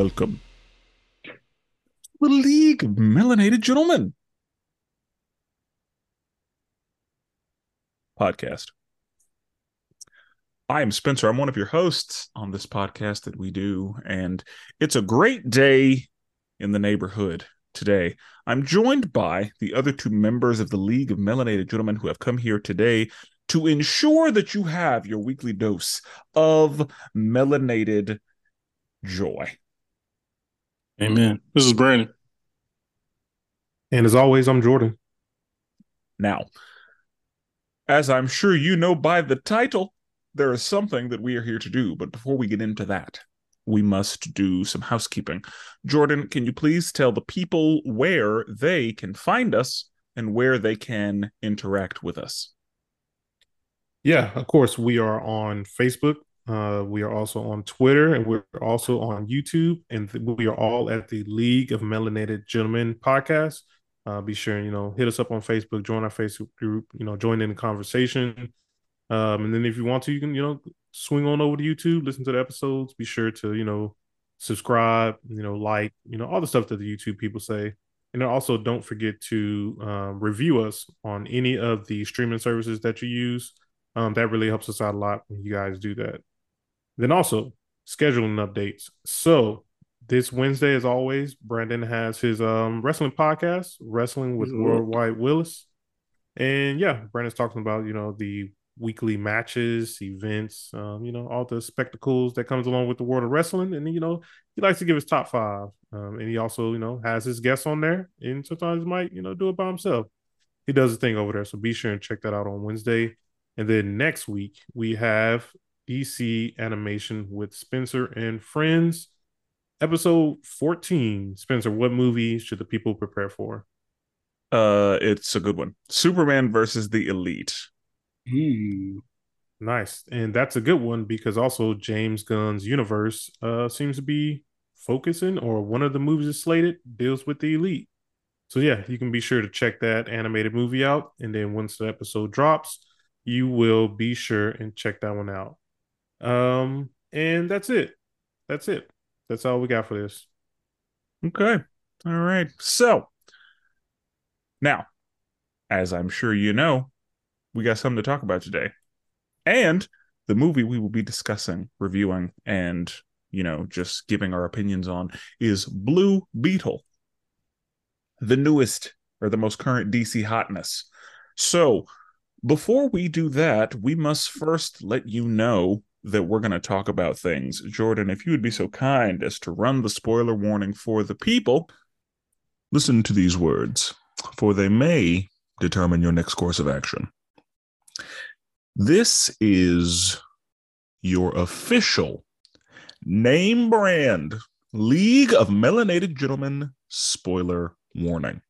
welcome the League of Melanated Gentlemen podcast. I am Spenser. I'm one of your hosts on this podcast that we do, and it's a great day in the neighborhood today. I'm joined by the other two members of the League of Melanated Gentlemen who have come here today to ensure that you have your weekly dose of melanated joy. Amen. This is Brandon. And as always, I'm Jordan. Now, as I'm sure you know by the title, there is something that we are here to do. But before we get into that, we must do some housekeeping. Jordan, can you please tell the people where they can find us and where they can interact with us? Yeah, of course, we are on Facebook uh, we are also on Twitter and we're also on YouTube, and th- we are all at the League of Melanated Gentlemen podcast. Uh, be sure and you know hit us up on Facebook, join our Facebook group, you know, join in the conversation. Um, and then if you want to, you can you know swing on over to YouTube, listen to the episodes. Be sure to you know subscribe, you know, like, you know, all the stuff that the YouTube people say. And also, don't forget to um, review us on any of the streaming services that you use. Um, that really helps us out a lot when you guys do that. Then also scheduling updates. So this Wednesday, as always, Brandon has his um wrestling podcast, Wrestling with mm-hmm. Worldwide Willis. And yeah, Brandon's talking about, you know, the weekly matches, events, um, you know, all the spectacles that comes along with the world of wrestling. And you know, he likes to give his top five. Um, and he also, you know, has his guests on there and sometimes might, you know, do it by himself. He does a thing over there. So be sure and check that out on Wednesday. And then next week we have DC animation with Spenser and Friends. Episode 14. Spenser, what movie should the people prepare for? Uh it's a good one. Superman versus the Elite. Ooh. Nice. And that's a good one because also James Gunn's universe uh seems to be focusing or one of the movies is slated deals with the elite. So yeah, you can be sure to check that animated movie out and then once the episode drops, you will be sure and check that one out. Um, and that's it. That's it. That's all we got for this. Okay. All right. So now, as I'm sure you know, we got something to talk about today. And the movie we will be discussing, reviewing, and you know, just giving our opinions on is Blue Beetle, the newest or the most current DC hotness. So, before we do that, we must first let you know that we're going to talk about things. Jordan, if you would be so kind as to run the spoiler warning for the people, listen to these words, for they may determine your next course of action. This is your official name brand League of Melanated Gentlemen spoiler warning.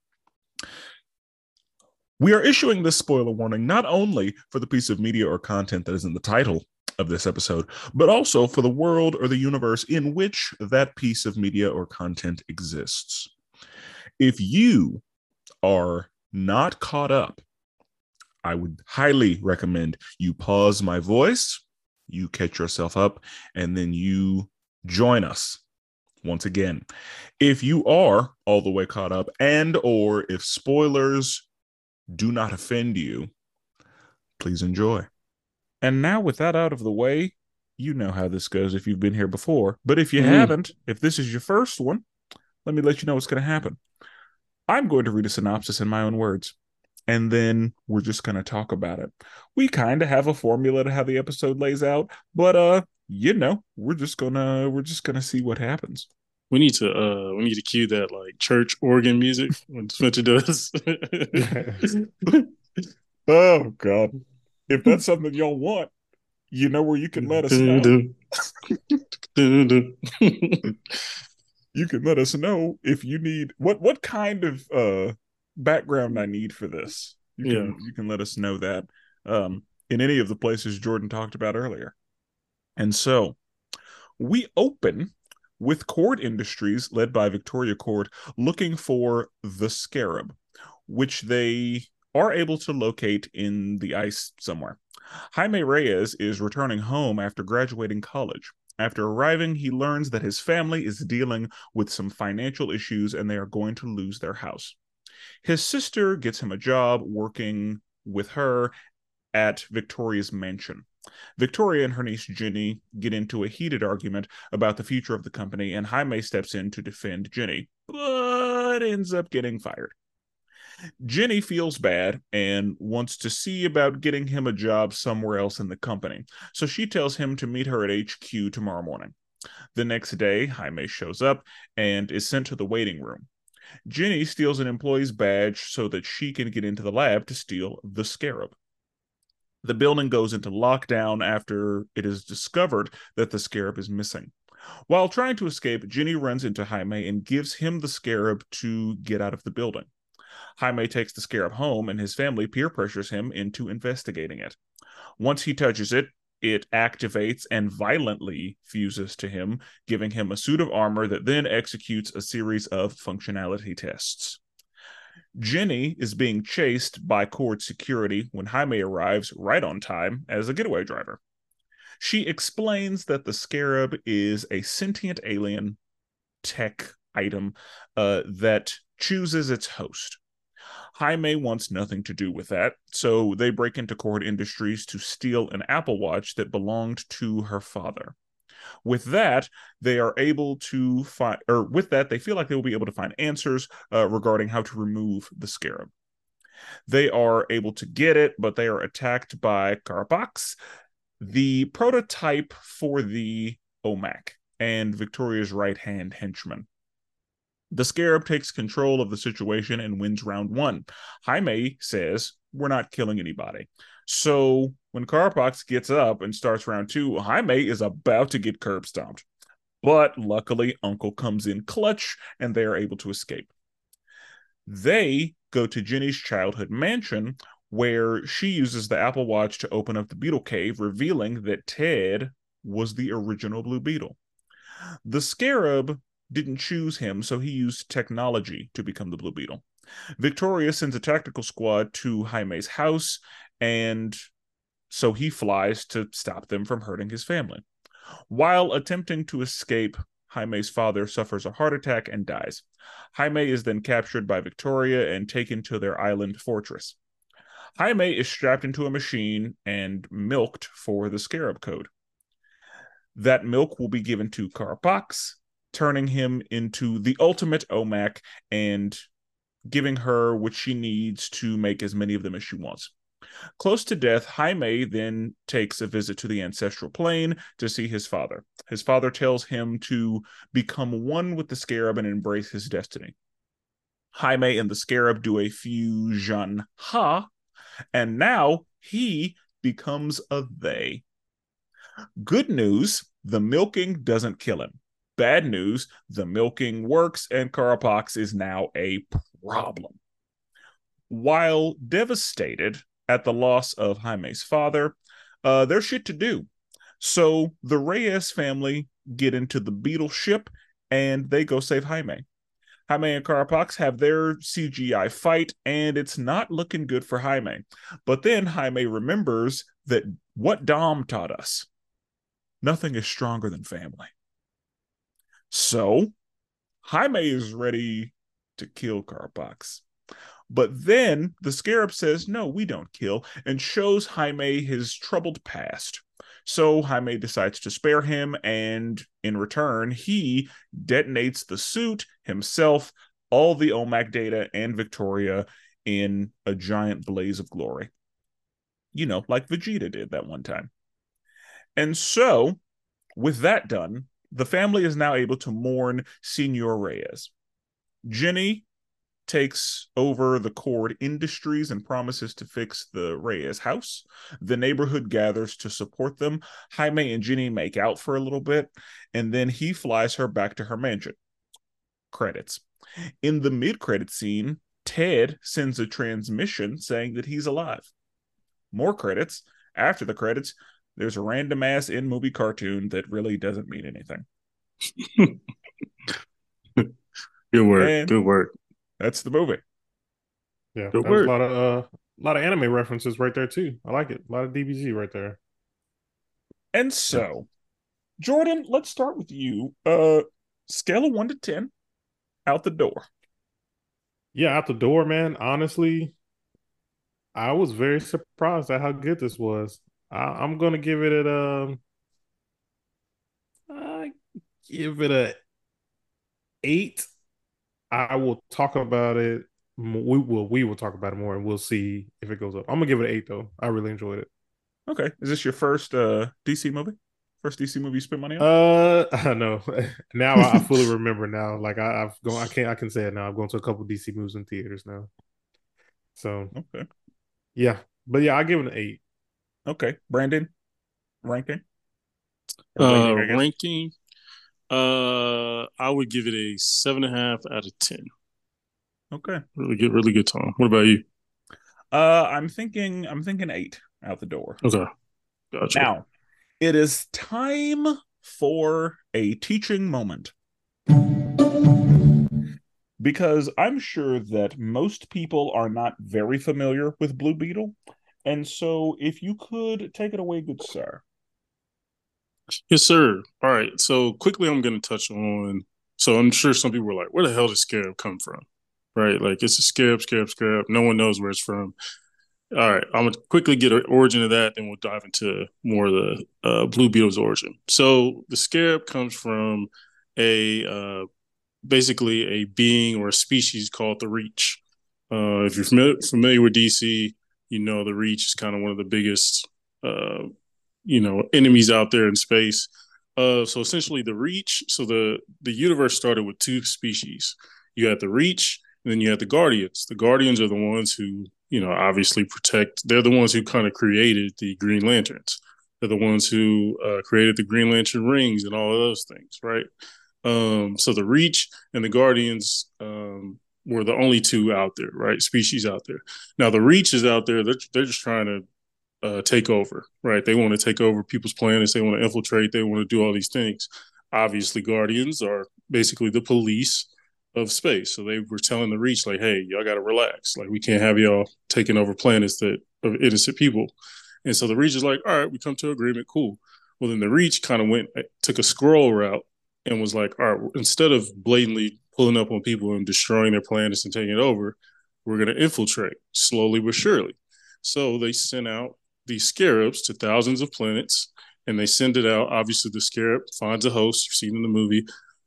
We are issuing this spoiler warning not only for the piece of media or content that is in the title of this episode, but also for the world or the universe in which that piece of media or content exists. If you are not caught up, I would highly recommend you pause my voice, you catch yourself up, and then you join us once again. If you are all the way caught up and or if spoilers do not offend you, please enjoy. And now, with that out of the way, you know how this goes if you've been here before. But if you mm. haven't, if this is your first one, let me let you know what's going to happen. I'm going to read a synopsis in my own words, and then we're just going to talk about it. We kind of have a formula to how the episode lays out, but uh, you know, we're just gonna we're just gonna see what happens. We need to uh we need to cue that like church organ music when Spenser does. oh God if that's something y'all want, you know where you can let us know. you can let us know if you need what what kind of uh background I need for this. You can yeah. you can let us know that um in any of the places Jordan talked about earlier. And so we open with Kord Industries, led by Victoria Kord, looking for the Scarab, which they are able to locate in the ice somewhere. Jaime Reyes is returning home after graduating college, After arriving, he learns that his family is dealing with some financial issues and they are going to lose their house. His sister gets him a job working with her at Victoria's mansion. Victoria and her niece Jenny get into a heated argument about the future of the company, and Jaime steps in to defend Jenny, but ends up getting fired. Jenny feels bad and wants to see about getting him a job somewhere else in the company, so she tells him to meet her at HQ tomorrow morning. The next day, Jaime shows up and is sent to the waiting room. Jenny steals an employee's badge so that she can get into the lab to steal the scarab. The building goes into lockdown after it is discovered that the scarab is missing. While trying to escape, Jenny runs into Jaime and gives him the scarab to get out of the building. Jaime takes the scarab home and his family peer pressures him into investigating it. Once he touches it, it activates and violently fuses to him, giving him a suit of armor that then executes a series of functionality tests. Jenny is being chased by Kord security when Jaime arrives right on time as a getaway driver. She explains that the scarab is a sentient alien tech item uh, that chooses its host. Jaime wants nothing to do with that, so they break into Kord Industries to steal an Apple Watch that belonged to her father. With that, they are able to find, or with that, they feel like they will be able to find answers uh, regarding how to remove the scarab. They are able to get it, but they are attacked by Carapax, the prototype for the OMAC, and Victoria's right hand henchman. The Scarab takes control of the situation and wins round one. Jaime says, We're not killing anybody. So when Carapax gets up and starts round two, Jaime is about to get curb stomped. But luckily, Uncle comes in clutch and they are able to escape. They go to Jenny's childhood mansion where she uses the Apple Watch to open up the Beetle Cave, revealing that Ted was the original Blue Beetle. The Scarab didn't choose him, so he used technology to become the Blue Beetle. Victoria sends a tactical squad to Jaime's house, and so he flies to stop them from hurting his family. While attempting to escape, Jaime's father suffers a heart attack and dies. Jaime is then captured by Victoria and taken to their island fortress. Jaime is strapped into a machine and milked for the Scarab Code. That milk will be given to Carapax, turning him into the ultimate OMAC and giving her what she needs to make as many of them as she wants. Close to death, Jaime then takes a visit to the ancestral plane to see his father. His father tells him to become one with the scarab and embrace his destiny. Jaime and the scarab do a fusion ha, and now he becomes a they. Good news the milking doesn't kill him. Bad news the milking works, and Carapax is now a problem. While devastated, at the loss of Jaime's father, uh, there's shit to do. So the Reyes family get into the Beetle ship and they go save Jaime. Jaime and Carapax have their CGI fight, and it's not looking good for Jaime. But then Jaime remembers that what Dom taught us nothing is stronger than family. So Jaime is ready to kill Carapax. But then the scarab says, No, we don't kill, and shows Jaime his troubled past. So Jaime decides to spare him, and in return, he detonates the suit himself, all the OMAC data, and Victoria in a giant blaze of glory. You know, like Vegeta did that one time. And so, with that done, the family is now able to mourn Senor Reyes. Jenny takes over the Kord Industries and promises to fix the Reyes house. The neighborhood gathers to support them. Jaime and Jenny make out for a little bit, and then he flies her back to her mansion. Credits. In the mid credit scene, Ted sends a transmission saying that he's alive. More credits. After the credits, there's a random ass in movie cartoon that really doesn't mean anything. Good work. And- Good work. That's the movie. Yeah, Good that was a lot of uh, a lot of anime references right there too. I like it. A lot of DBZ right there. And so Jordan, let's start with you. Uh, scale of one to ten, out the door. Yeah, out the door, man. Honestly, I was very surprised at how good this was. I, am gonna give it a um, I give it a eight. I will talk about it. We will we will talk about it more, and we'll see if it goes up. I'm gonna give it an eight though. I really enjoyed it. Okay, is this your first uh DC movie? First DC movie you spent money on? Uh, I know. now I, I fully remember. Now, like I, have gone. I can't. I can say it now. I've gone to a couple DC movies in theaters now. So okay, yeah, but yeah, I give it an eight. Okay, Brandon, ranking. Uh, ranking. Uh, I would give it a seven and a half out of ten. Okay, really good, really good time. What about you? Uh, I'm thinking, I'm thinking eight out the door. Okay, gotcha. Now, it is time for a teaching moment. Because I'm sure that most people are not very familiar with Blue Beetle. And so, if you could take it away, good sir. Yes, sir. All right. So, quickly, I'm going to touch on. So, I'm sure some people were like, where the hell did Scarab come from? Right? Like, it's a Scarab, Scarab, Scarab. No one knows where it's from. All right. I'm going to quickly get an origin of that, then we'll dive into more of the uh, Blue Beetle's origin. So, the Scarab comes from a uh, basically a being or a species called the Reach. Uh, if you're familiar, familiar with DC, you know the reach is kind of one of the biggest uh, you know enemies out there in space. Uh, so essentially the reach so the the universe started with two species. You had the reach and then you had the guardians. The guardians are the ones who you know obviously protect they're the ones who kind of created the green lanterns. They're the ones who uh, created the green lantern rings and all of those things right? Um, so the reach and the guardians um, were the only two out there, right? Species out there. Now the reach is out there. They're they're just trying to uh, take over, right? They want to take over people's planets. They want to infiltrate. They want to do all these things. Obviously, guardians are basically the police of space. So they were telling the reach, like, "Hey, y'all got to relax. Like, we can't have y'all taking over planets that of innocent people." And so the reach is like, "All right, we come to agreement. Cool." Well, then the reach kind of went took a scroll route and was like, "All right, instead of blatantly pulling up on people and destroying their planets and taking it over. We're going to infiltrate slowly but surely. So they sent out these scarabs to thousands of planets and they send it out. Obviously, the scarab finds a host. You've seen in the movie.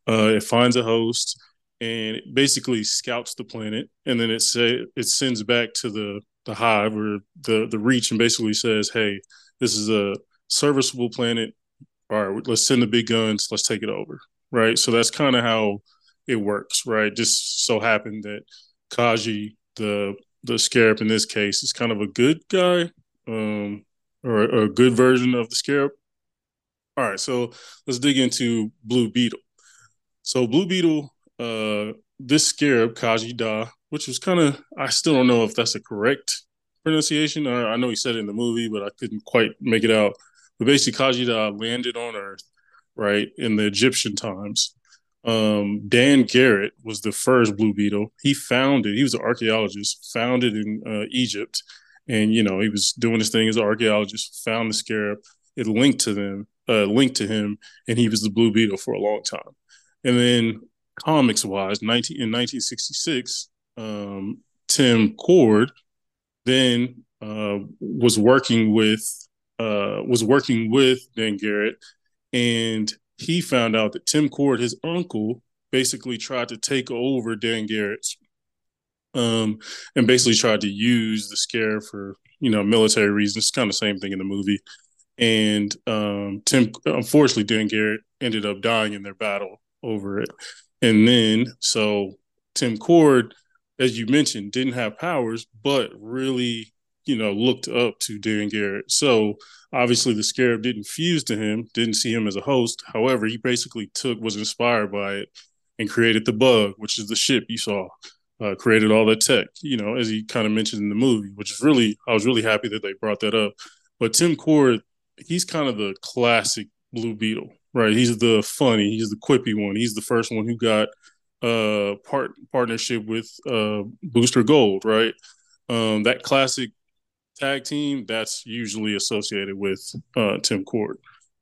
Uh, it finds a host and it basically scouts the planet, and then it say it sends back to the the hive or the the reach, and basically says, "Hey, this is a serviceable planet. All right, let's send the big guns. Let's take it over." Right. So that's kind of how it works, right? Just so happened that Khaji, the the scarab in this case, is kind of a good guy, um, or, or a good version of the scarab. All right, so let's dig into Blue Beetle. So Blue Beetle, uh, this scarab, Khaji Da, which was kind of I still don't know if that's a correct pronunciation. I, I know he said it in the movie, but I couldn't quite make it out. But basically, Khaji Da landed on Earth, right, in the Egyptian times um, Dan Garrett was the first Blue Beetle. He founded. He was an archaeologist, found it in uh, Egypt, and you know he was doing his thing as an archaeologist. Found the scarab. It linked to them, uh, linked to him, and he was the Blue Beetle for a long time. And then comics wise, nineteen in nineteen sixty six, um, Tim Kord then uh, was working with uh, was working with Dan Garrett, and he found out that Tim Kord, his uncle, basically tried to take over Dan Garrett's um, and basically tried to use the scare for you know military reasons. It's kind of the same thing in the movie. And um, Tim, unfortunately, Dan Garrett ended up dying in their battle over it. And then so Tim Kord, as you mentioned, didn't have powers, but really you know looked up to Dan Garrett. So obviously the scarab didn't fuse to him didn't see him as a host. However he basically took was inspired by it and created the bug which is the ship you saw uh, created all that tech you know as he kind of mentioned in the movie which is really i was really happy that they brought that up. But tim Kord he's kind of the classic blue beetle right? He's the funny he's the quippy one. He's the first one who got uh part partnership with uh booster gold right? Um that classic tag team, that's usually associated with uh, Tim Kord.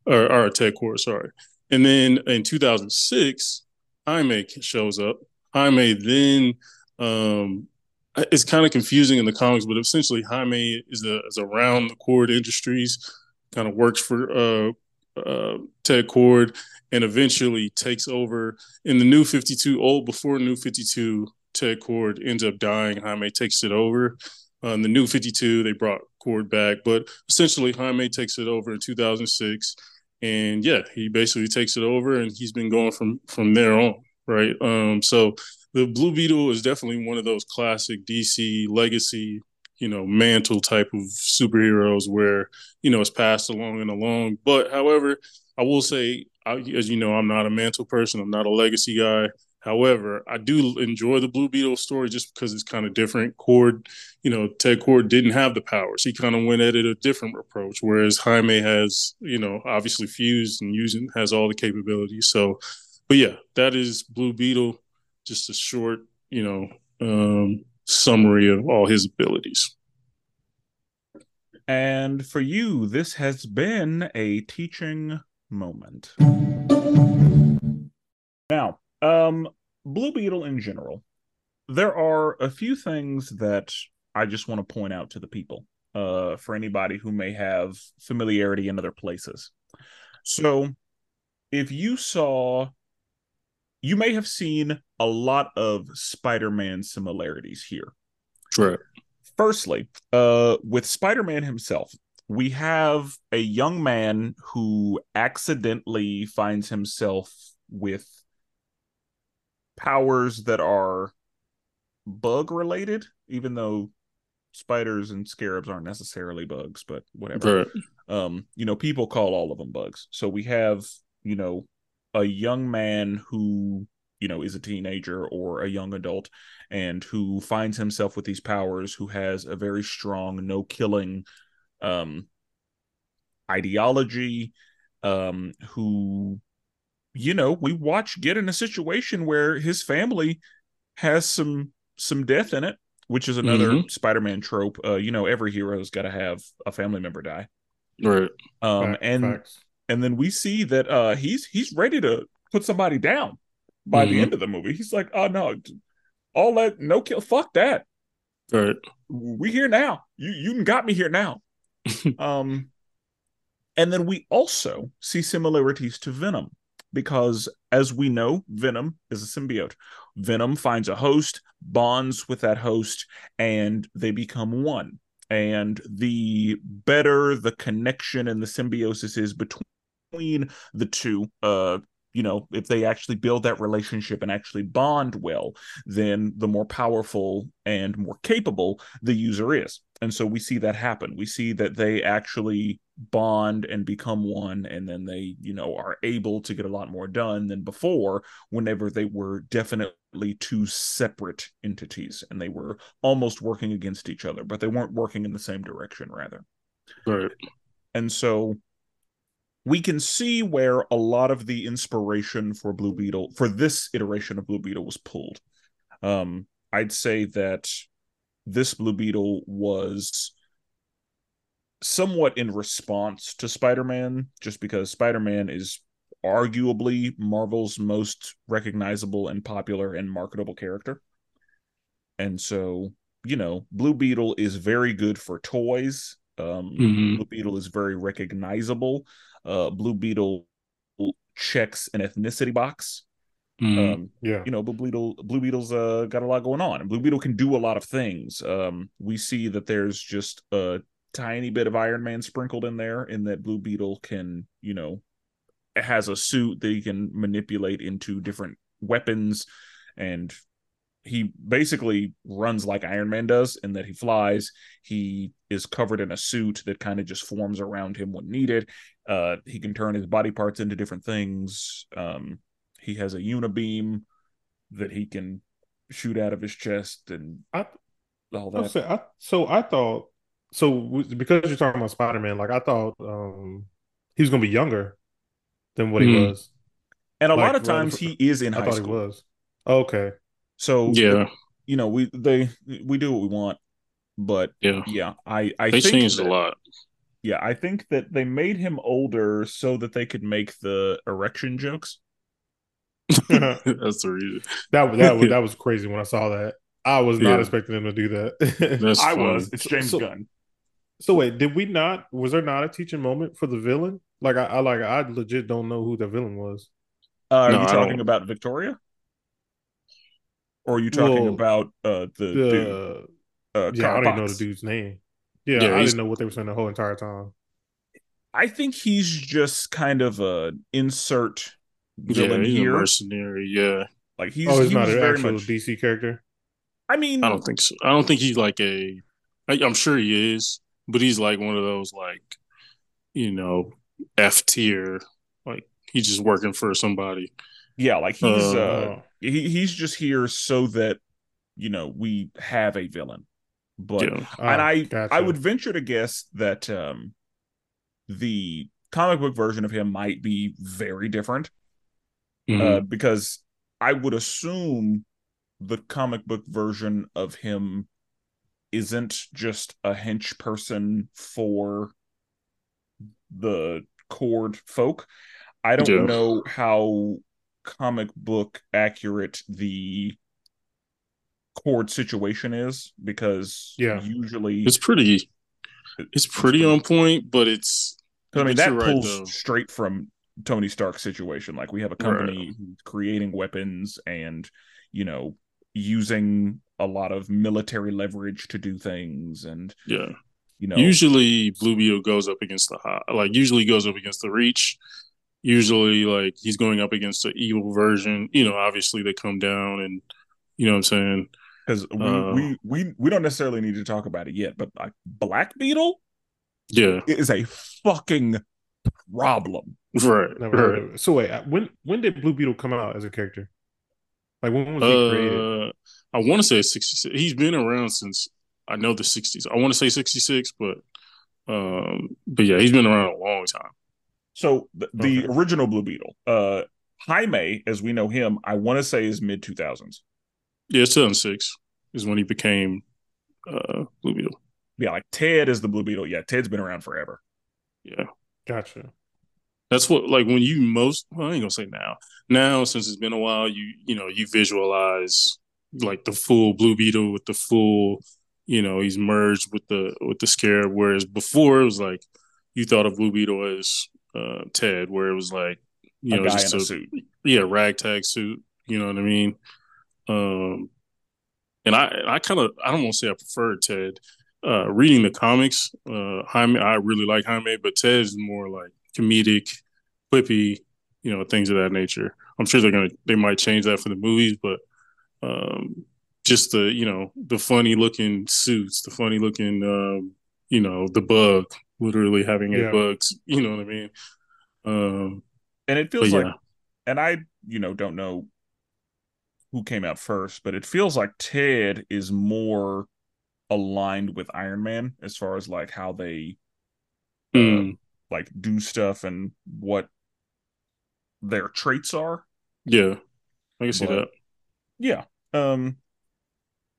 or, or Ted Kord, sorry. And then in 2006, Jaime shows up. Jaime then um, it's kind of confusing in the comics, but essentially Jaime is a is around the Kord Industries, kind of works for uh, uh, Ted Kord, and eventually takes over in the New Fifty Two. Old before New Fifty Two, Ted Kord ends up dying. Jaime takes it over. Uh, in the New Fifty Two, they brought Kord back, but essentially Jaime takes it over in 2006, and yeah, he basically takes it over, and he's been going from from there on, right? Um, so the Blue Beetle is definitely one of those classic DC legacy, you know, mantle type of superheroes where you know it's passed along and along. But however, I will say, I, as you know, I'm not a mantle person. I'm not a legacy guy. However, I do enjoy the Blue Beetle story just because it's kind of different. Kord, you know, Ted Kord didn't have the powers. He kind of went at it a different approach, whereas Jaime has, you know, obviously fused and using has all the capabilities. So, but yeah, that is Blue Beetle just a short, you know, um, summary of all his abilities. And for you, this has been a teaching moment. Now, um, Blue Beetle in general, there are a few things that I just want to point out to the people, uh, for anybody who may have familiarity in other places. So, if you saw you may have seen a lot of Spider-Man similarities here. Right. Firstly, uh, with Spider-Man himself, we have a young man who accidentally finds himself with powers that are bug related, even though spiders and scarabs aren't necessarily bugs, but whatever. Right. Um, you know, people call all of them bugs. So we have, you know, a young man who you know is a teenager or a young adult and who finds himself with these powers who has a very strong no killing um ideology um who you know we watch get in a situation where his family has some some death in it which is another mm-hmm. spider-man trope uh you know every hero's got to have a family member die right um and Facts and then we see that uh he's he's ready to put somebody down by mm-hmm. the end of the movie. He's like, "Oh no, all that no kill, fuck that." Right. We here now. You you got me here now. um, and then we also see similarities to Venom because, as we know, Venom is a symbiote. Venom finds a host, bonds with that host, and they become one. And the better the connection and the symbiosis is between the two uh you know if they actually build that relationship and actually bond well then the more powerful and more capable the user is. And so we see that happen. We see that they actually bond and become one and then they you know are able to get a lot more done than before whenever they were definitely two separate entities and they were almost working against each other but they weren't working in the same direction rather. Right. And so we can see where a lot of the inspiration for Blue Beetle for this iteration of Blue Beetle was pulled. Um, I'd say that this Blue Beetle was somewhat in response to Spider-Man, just because Spider-Man is arguably Marvel's most recognizable and popular and marketable character. And so, you know, Blue Beetle is very good for toys. Um, mm-hmm. Blue Beetle is very recognizable uh, Blue Beetle checks an ethnicity box. Mm, um, yeah, you know, Blue Beetle, Blue Beetle's uh, got a lot going on, and Blue Beetle can do a lot of things. Um, we see that there's just a tiny bit of Iron Man sprinkled in there, in that Blue Beetle can, you know, has a suit that he can manipulate into different weapons and he basically runs like Iron Man does in that he flies. He is covered in a suit that kind of just forms around him when needed. Uh, he can turn his body parts into different things. Um, he has a unibeam that he can shoot out of his chest and I, all that. Say, I, so I thought so because you're talking about Spider Man, like I thought um, he was gonna be younger than what mm-hmm. he was. And a like, lot of times he is in I high school. he was. Okay. So yeah, you know, we they we do what we want, but yeah, yeah, I I they think changed that, a lot. Yeah, I think that they made him older so that they could make the erection jokes. That's the reason. That that was that was crazy when I saw that. I was not Yeah. expecting them to do that. That's I funny. was. It's James So- Gunn. so wait, did we not? Was there not a teaching moment for the villain? Like I, I like I legit don't know who the villain was. Uh, are No, you talking about Victoria? Or are you talking Well, about uh, the, The dude, uh, yeah, I don't even know the dude's name. Yeah, Yeah, I didn't know what they were saying the whole entire time. I think he's just kind of a insert yeah, villain he's a here. mercenary. Yeah, Like he's, oh, he's he not an very actual much. DC character. I mean, I don't think so. I don't think he's like a. I, I'm sure he is, but he's like one of those like, you know, F tier. Like he's just working for somebody. yeah, like he's Uh, uh, he he's just here so that you know we have a villain. But yeah, and Oh, I gotcha. I would venture to guess that um the comic book version of him might be very different Mhm. uh, because I would assume the comic book version of him isn't just a hench person for the Kord folk. I don't Yeah. know how comic book accurate the Kord situation is because Yeah. usually it's pretty. It's pretty pretty- on point, but it's I mean, that you're right, pulls though. straight from Tony Stark's situation. Like, we have a company who's creating weapons and, you know, using a lot of military leverage to do things. And, Yeah. you know, Usually, Blue Beetle goes up against the hot. Like usually goes up against the Reach. Usually, like he's going up against the evil version. You know, obviously they come down and. You know what I'm saying? Because we, uh, we, we, we don't necessarily need to talk about it yet, but like Black Beetle Yeah. is a fucking problem. Right. Never heard right. of it. So wait, uh, when when did Blue Beetle come out as a character? Like when was he created? Uh, I want to say 66. He's been around since I know the 60s. I want to say 66, but um, but yeah, he's been around a long time. So the, the Okay. original Blue Beetle, uh, Jaime, as we know him, I want to say is mid 2000s. Yeah, 2006 is when he became uh Blue Beetle. Yeah, like Ted is the Blue Beetle. Yeah, Ted's been around forever. Yeah, Gotcha. that's what like when you most. Well, I ain't gonna say now. Now, since it's been a while, you you know you visualize like the full Blue Beetle with the full. You know, he's merged with the with the Scarab. Whereas before, it was like you thought of Blue Beetle as uh, Ted, where it was like you a know guy just in a a, suit. yeah ragtag suit. You know what I mean? Um, and I I kind of I don't want to say I prefer Ted. Uh, reading the comics, uh, Jaime I really like Jaime, but Ted is more like comedic, quippy, you know, things of that nature. I'm sure they're gonna they might change that for the movies, but um, just the you know the funny looking suits, the funny looking um, you know the bug, literally having Yeah. a bugs. You know what I mean? Um, And it feels like, yeah, and I, you know, don't know who came out first, but it feels like Ted is more aligned with Iron Man as far as like how they uh, Mm, like do stuff and what their traits are. yeah, I can see but- that. Yeah. Um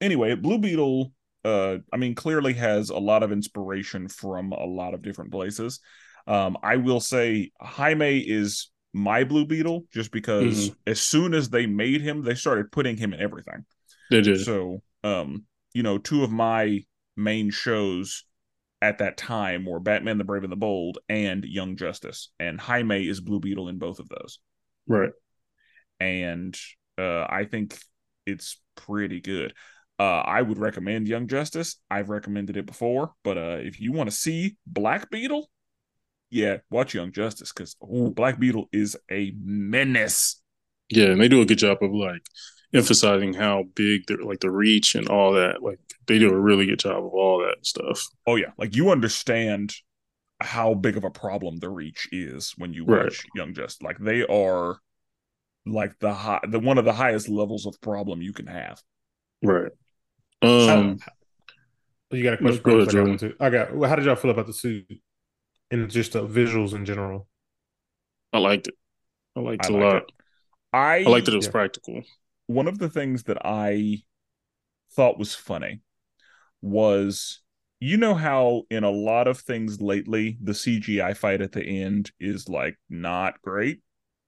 anyway, Blue Beetle uh I mean clearly has a lot of inspiration from a lot of different places. Um I will say Jaime is my Blue Beetle just because Mm-hmm. as soon as they made him, they started putting him in everything. They did. So, um you know, two of my main shows at that time were Batman the Brave and the Bold and Young Justice. And Jaime is Blue Beetle in both of those right. and uh, I think it's pretty good. Uh, I would recommend Young Justice. I've recommended it before, but uh, if you want to see Black Beetle, yeah, watch Young Justice because Black Beetle is a menace. Yeah, and they do a good job of like emphasizing how big their like the reach and all that. Like they do a really good job of all that stuff. Oh yeah, like you understand how big of a problem the Reach is when you Right. watch Young Justice. Like they are like the high, the one of the highest levels of problem you can have. Right. How- Um. you got a question? go for ahead. I got one too. I got. well, How did y'all feel about the suit and just the visuals in general? I liked it. I liked I it a lot. it. I I liked that it was Yeah. practical. one of the things that I thought was funny was you know how in a lot of things lately the CGI fight at the end is like not great.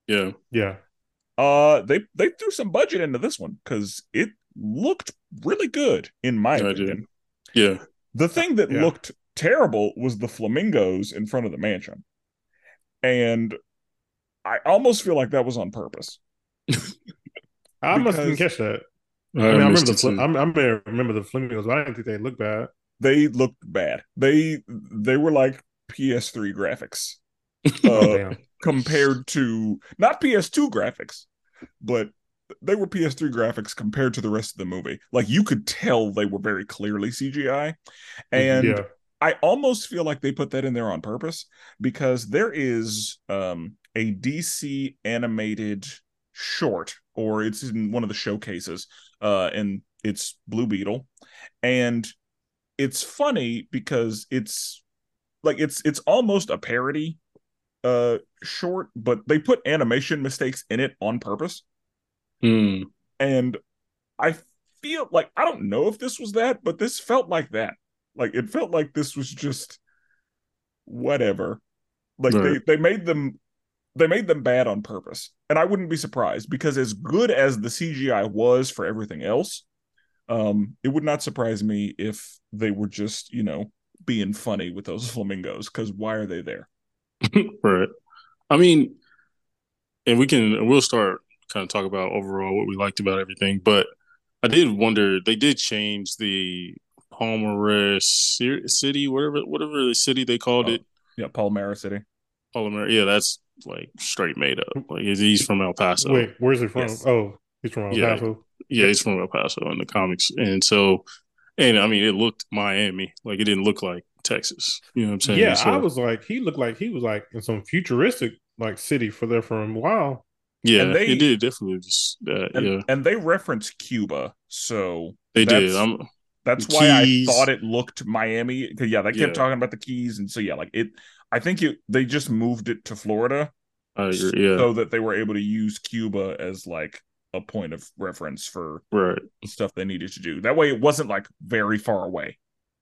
Yeah. Yeah. Uh they they threw some budget into this one cuz it looked really good in my I opinion. did. Yeah. The thing that Yeah. looked terrible was the flamingos in front of the mansion. And I almost feel like that was on purpose. I must Because- didn't catch that. I, I mean, I remember the it fl- I'm, I may remember the flamingos, but I didn't think they looked bad. They looked bad. They they were like PS3 graphics. Oh Uh, damn! compared to not PS2 graphics, but they were PS3 graphics compared to the rest of the movie. Like you could tell they were very clearly CGI. And yeah, I almost feel like they put that in there on purpose because there is um, a DC animated short, or it's in one of the showcases, uh, and it's Blue Beetle, and it's funny because it's like it's it's almost a parody uh short, but they put animation mistakes in it on purpose, Hmm. and I feel like I don't know if this was that, but this felt like that. Like it felt like this was just whatever. Like Right. they they made them they made them bad on purpose. And I wouldn't be surprised because as good as the CGI was for everything else, um it would not surprise me if they were just, you know, being funny with those flamingos cuz why are they there? right. I mean, and we can we'll start kind of talk about overall what we liked about everything, but I did wonder they did change the Palmares City, whatever whatever the city they called Oh. it. Yeah, Palmera City. Palmares, yeah, that's like straight made up. Like he's- he's from El Paso. wait, where's he from? Yes. Oh, he's from El Yeah. Paso. Yeah, he's from El Paso in the comics, and so, and I mean, it looked Miami, like it didn't look like Texas. You know what I'm saying? Yeah, So, I was like, he looked like he was like in some futuristic like city for there for a while. yeah, and they- it did definitely just that. And yeah, and they reference Cuba. So they did. I'm That's The why Keys. I thought it looked Miami. 'cause, yeah, they kept Yeah. talking about the Keys, and so yeah, like it. I think it. They just moved it to Florida, I agree. Yeah, so that they were able to use Cuba as like a point of reference for right, stuff they needed to do. That way, it wasn't like very far away.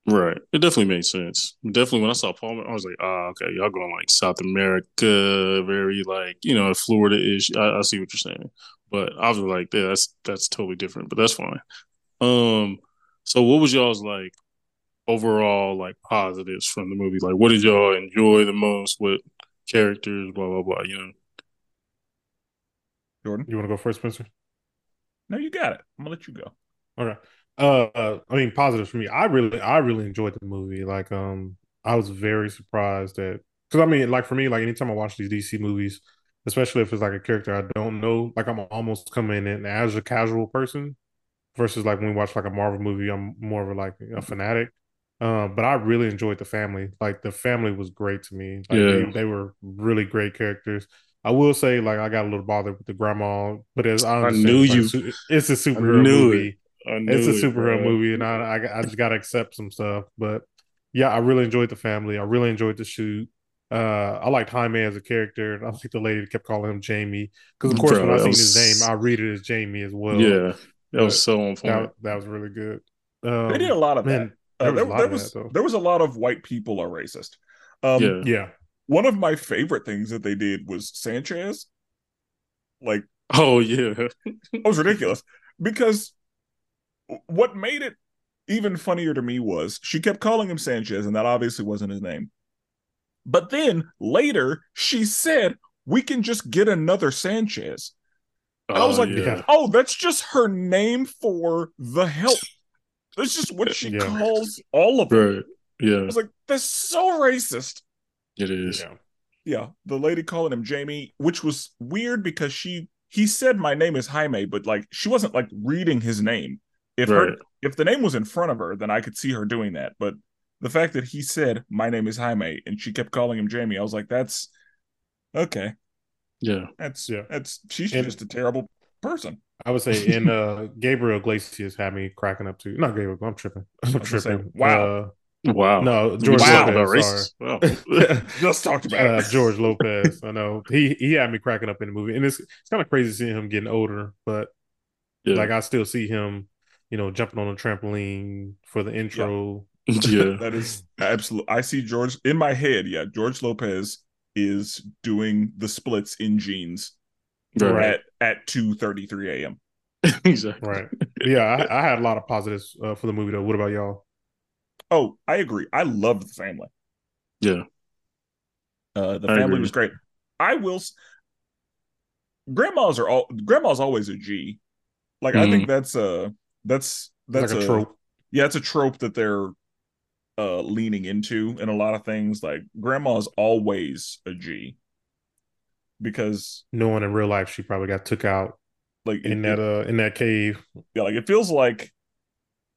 right. It definitely made sense. Definitely, when I saw Palmer, I was like, ah, okay, y'all going like South America, very like you know Florida ish. I, I see what you're saying, but I was like, yeah, that's that's totally different, but that's fine. Um, so what was y'all's like overall like positives from the movie? Like, what did y'all enjoy the most? What characters? Blah blah blah. You know. Jordan, You want to go first, Spenser? no, you got it. I'm gonna let you go. Okay. Uh, uh, I mean, positives for me. I really, I really enjoyed the movie. Like, um, I was very surprised that because I mean, like for me, like anytime I watch these DC movies, especially if it's like a character I don't know, like I'm almost coming in as a casual person versus like when we watch like a Marvel movie, I'm more of a like a fanatic. Um, but I really enjoyed the family. Like the family was great to me. Like Yeah. they, they were really great characters. I will say, like I got a little bothered with the grandma, but as I, I knew it's, you- it's a superhero movie it. I knew it's a it, superhero bro. movie, and I, I I just gotta accept some stuff. But yeah, I really enjoyed the family. I really enjoyed the shoot. Uh, I liked Jaime as a character, I think the lady kept calling him Jamie because, of course, Bro, when I seen was- his name, I read it as Jamie as well. yeah, that was so on point. that that was really good. Um, they did a lot of man, that. Uh, there was there, a lot there of was that, there was a lot of white people are racist. Um, Yeah. Yeah, One of my favorite things that they did was Sanchez. Like oh yeah, It was ridiculous because what made it even funnier to me was she kept calling him Sanchez, and that obviously wasn't his name. But then later she said, We can just get another Sanchez. I oh, was Oh, like, yeah. Oh, that's just her name for the help. That's just what she Yeah. calls all of them. right, yeah, I was like, That's so racist. it is. yeah, Yeah, the lady calling him Jamie, which was weird because she he said my name is Jaime, but like she wasn't like reading his name. If her if the name was in front of her, then I could see her doing that. But the fact that he said my name is Jaime and she kept calling him Jamie, I was like, that's okay. Yeah, That's Yeah. that's she's And- just a terrible person. I would say, and uh, Gabriel Iglesias had me cracking up too. Not Gabriel, I'm tripping. I'm was gonna say, tripping. wow. wow. Uh, no, George just talked Lopez. about sorry. racist. Wow. Just talked about uh. George Lopez. I know he he had me cracking up in the movie, and it's it's kind of crazy seeing him getting older, but yeah, like I still see him, you know, jumping on a trampoline for the intro. Yeah. that is absolutely. I see George in my head. Yeah, George Lopez is doing the splits in jeans Right. at at two thirty three a.m. exactly. Right. Yeah, I, I had a lot of positives uh, for the movie though. What about y'all? Oh, I agree. I loved the family. Yeah. Uh, the I family agree. was great. I will. s- Grandmas are all. Grandma's always a G. Like I think that's a that's that's like a, trope. Yeah, it's a trope that they're uh leaning into in a lot of things. Like grandma's always a G because Knowing in real life, she probably got took out like in it, that uh in that cave. yeah, like it feels like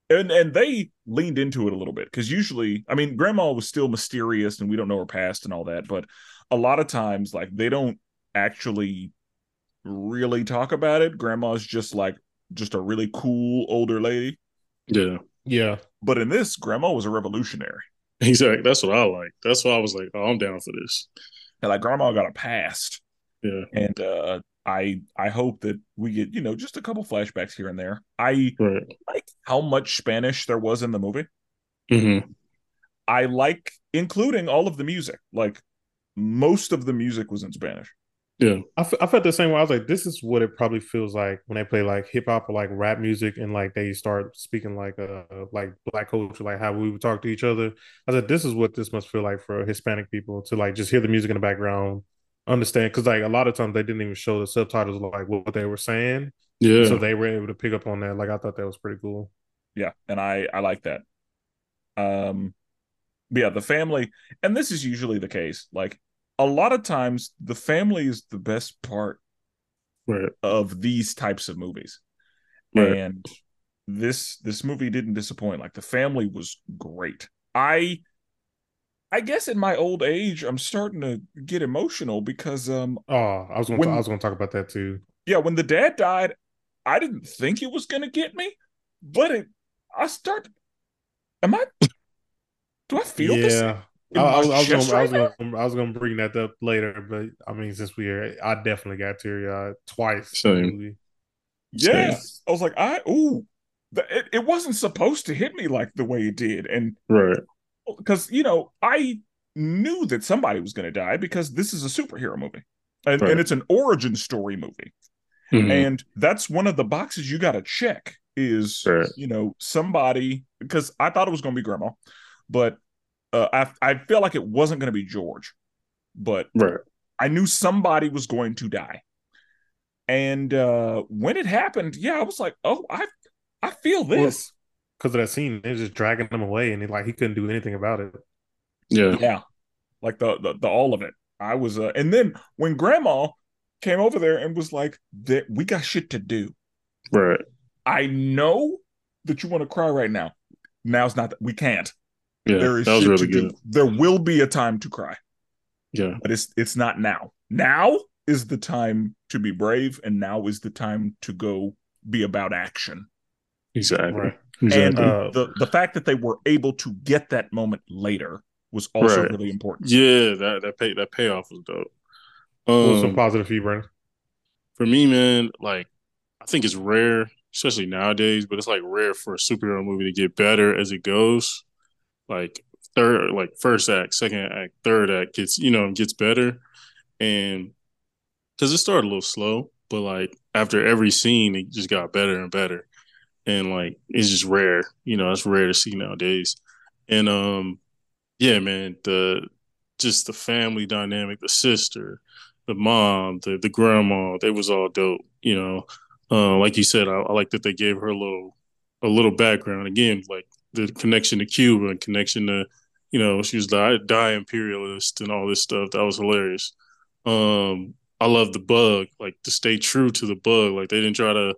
and and they leaned into it a little bit because usually i mean grandma was still mysterious and we don't know her past and all that but a lot of times like they don't actually really talk about it grandma's just like just a really cool older lady Yeah. Yeah. But in this grandma was a revolutionary Exactly. That's what I like. That's why I was like, oh, I'm down for this. and like grandma got a past Yeah. and uh i i hope that we get you know just a couple flashbacks here and there i Right. like how much spanish there was in the movie hmm I like including all of the music. Like most of the music was in Spanish. Yeah. I, f- I felt the same way. I was like, this is what it probably feels like when they play like hip hop or like rap music and like they start speaking like uh like black culture, like how we would talk to each other. I said, this is what this must feel like for Hispanic people to like just hear the music in the background, understand because like a lot of times they didn't even show the subtitles of like what they were saying, Yeah. so they were able to pick up on that. Like I thought that was pretty cool. Yeah, and I I like that. Um yeah, the family and this is usually the case. Like a lot of times the family is the best part right. of these types of movies. Right. And this this movie didn't disappoint. Like the family was great. I I guess in my old age I'm starting to get emotional because um Oh, I was gonna When- I was gonna talk about that too. yeah, when the dad died, I didn't think it was gonna get me, but it. I start. Am I? Do I feel this? yeah. in I, I was, I was gonna, I was gonna, I was gonna bring that up later, but I mean, since we are, I definitely got teary eyed twice. in Same. movie. Yeah, Same. I was like, I ooh, the, it, it wasn't supposed to hit me like the way it did, and Right. because you know I knew that somebody was gonna die because this is a superhero movie, and, Right. and it's an origin story movie. Mhm. and that's one of the boxes you got to check is Right. you know somebody because i thought it was going to be grandma but uh, I, I feel like it wasn't going to be george but right. i knew somebody was going to die and uh when it happened yeah i was like oh i i feel this because of that scene. They're just dragging him away, and he, like he couldn't do anything about it. Yeah. yeah like the, the the all of it i was uh and then when grandma came over there and was like that we got shit to do Right. I know that you want to cry right now. Now's not we can't. Yeah. there is that was shit really to good. do. There will be a time to cry, Yeah. but it's it's not now. Now is the time to be brave, and now is the time to go be about action. Exactly. Right. Exactly. And Uh, the the fact that they were able to get that moment later was also Right. really important. yeah. That that pay that payoff was dope. what was some Um, positive for you, Brandon? for me, man, like I think it's rare, especially nowadays, but it's like rare for a superhero movie to get better as it goes. Like third, like first act, second act, third act gets you know gets better, and because it started a little slow, but like after every scene, it just got better and better, and like it's just rare, you know, it's rare to see nowadays, and um, yeah, man, the just the family dynamic, the sister, the mom, the the grandma, they was all dope. You know, uh, like you said, I, I like that they gave her a little a little background. Again, like the connection to Cuba and connection to, you know, she was the die imperialist and all this stuff. That was hilarious. Um, I love the bug, like to stay true to the bug. Like they didn't try to,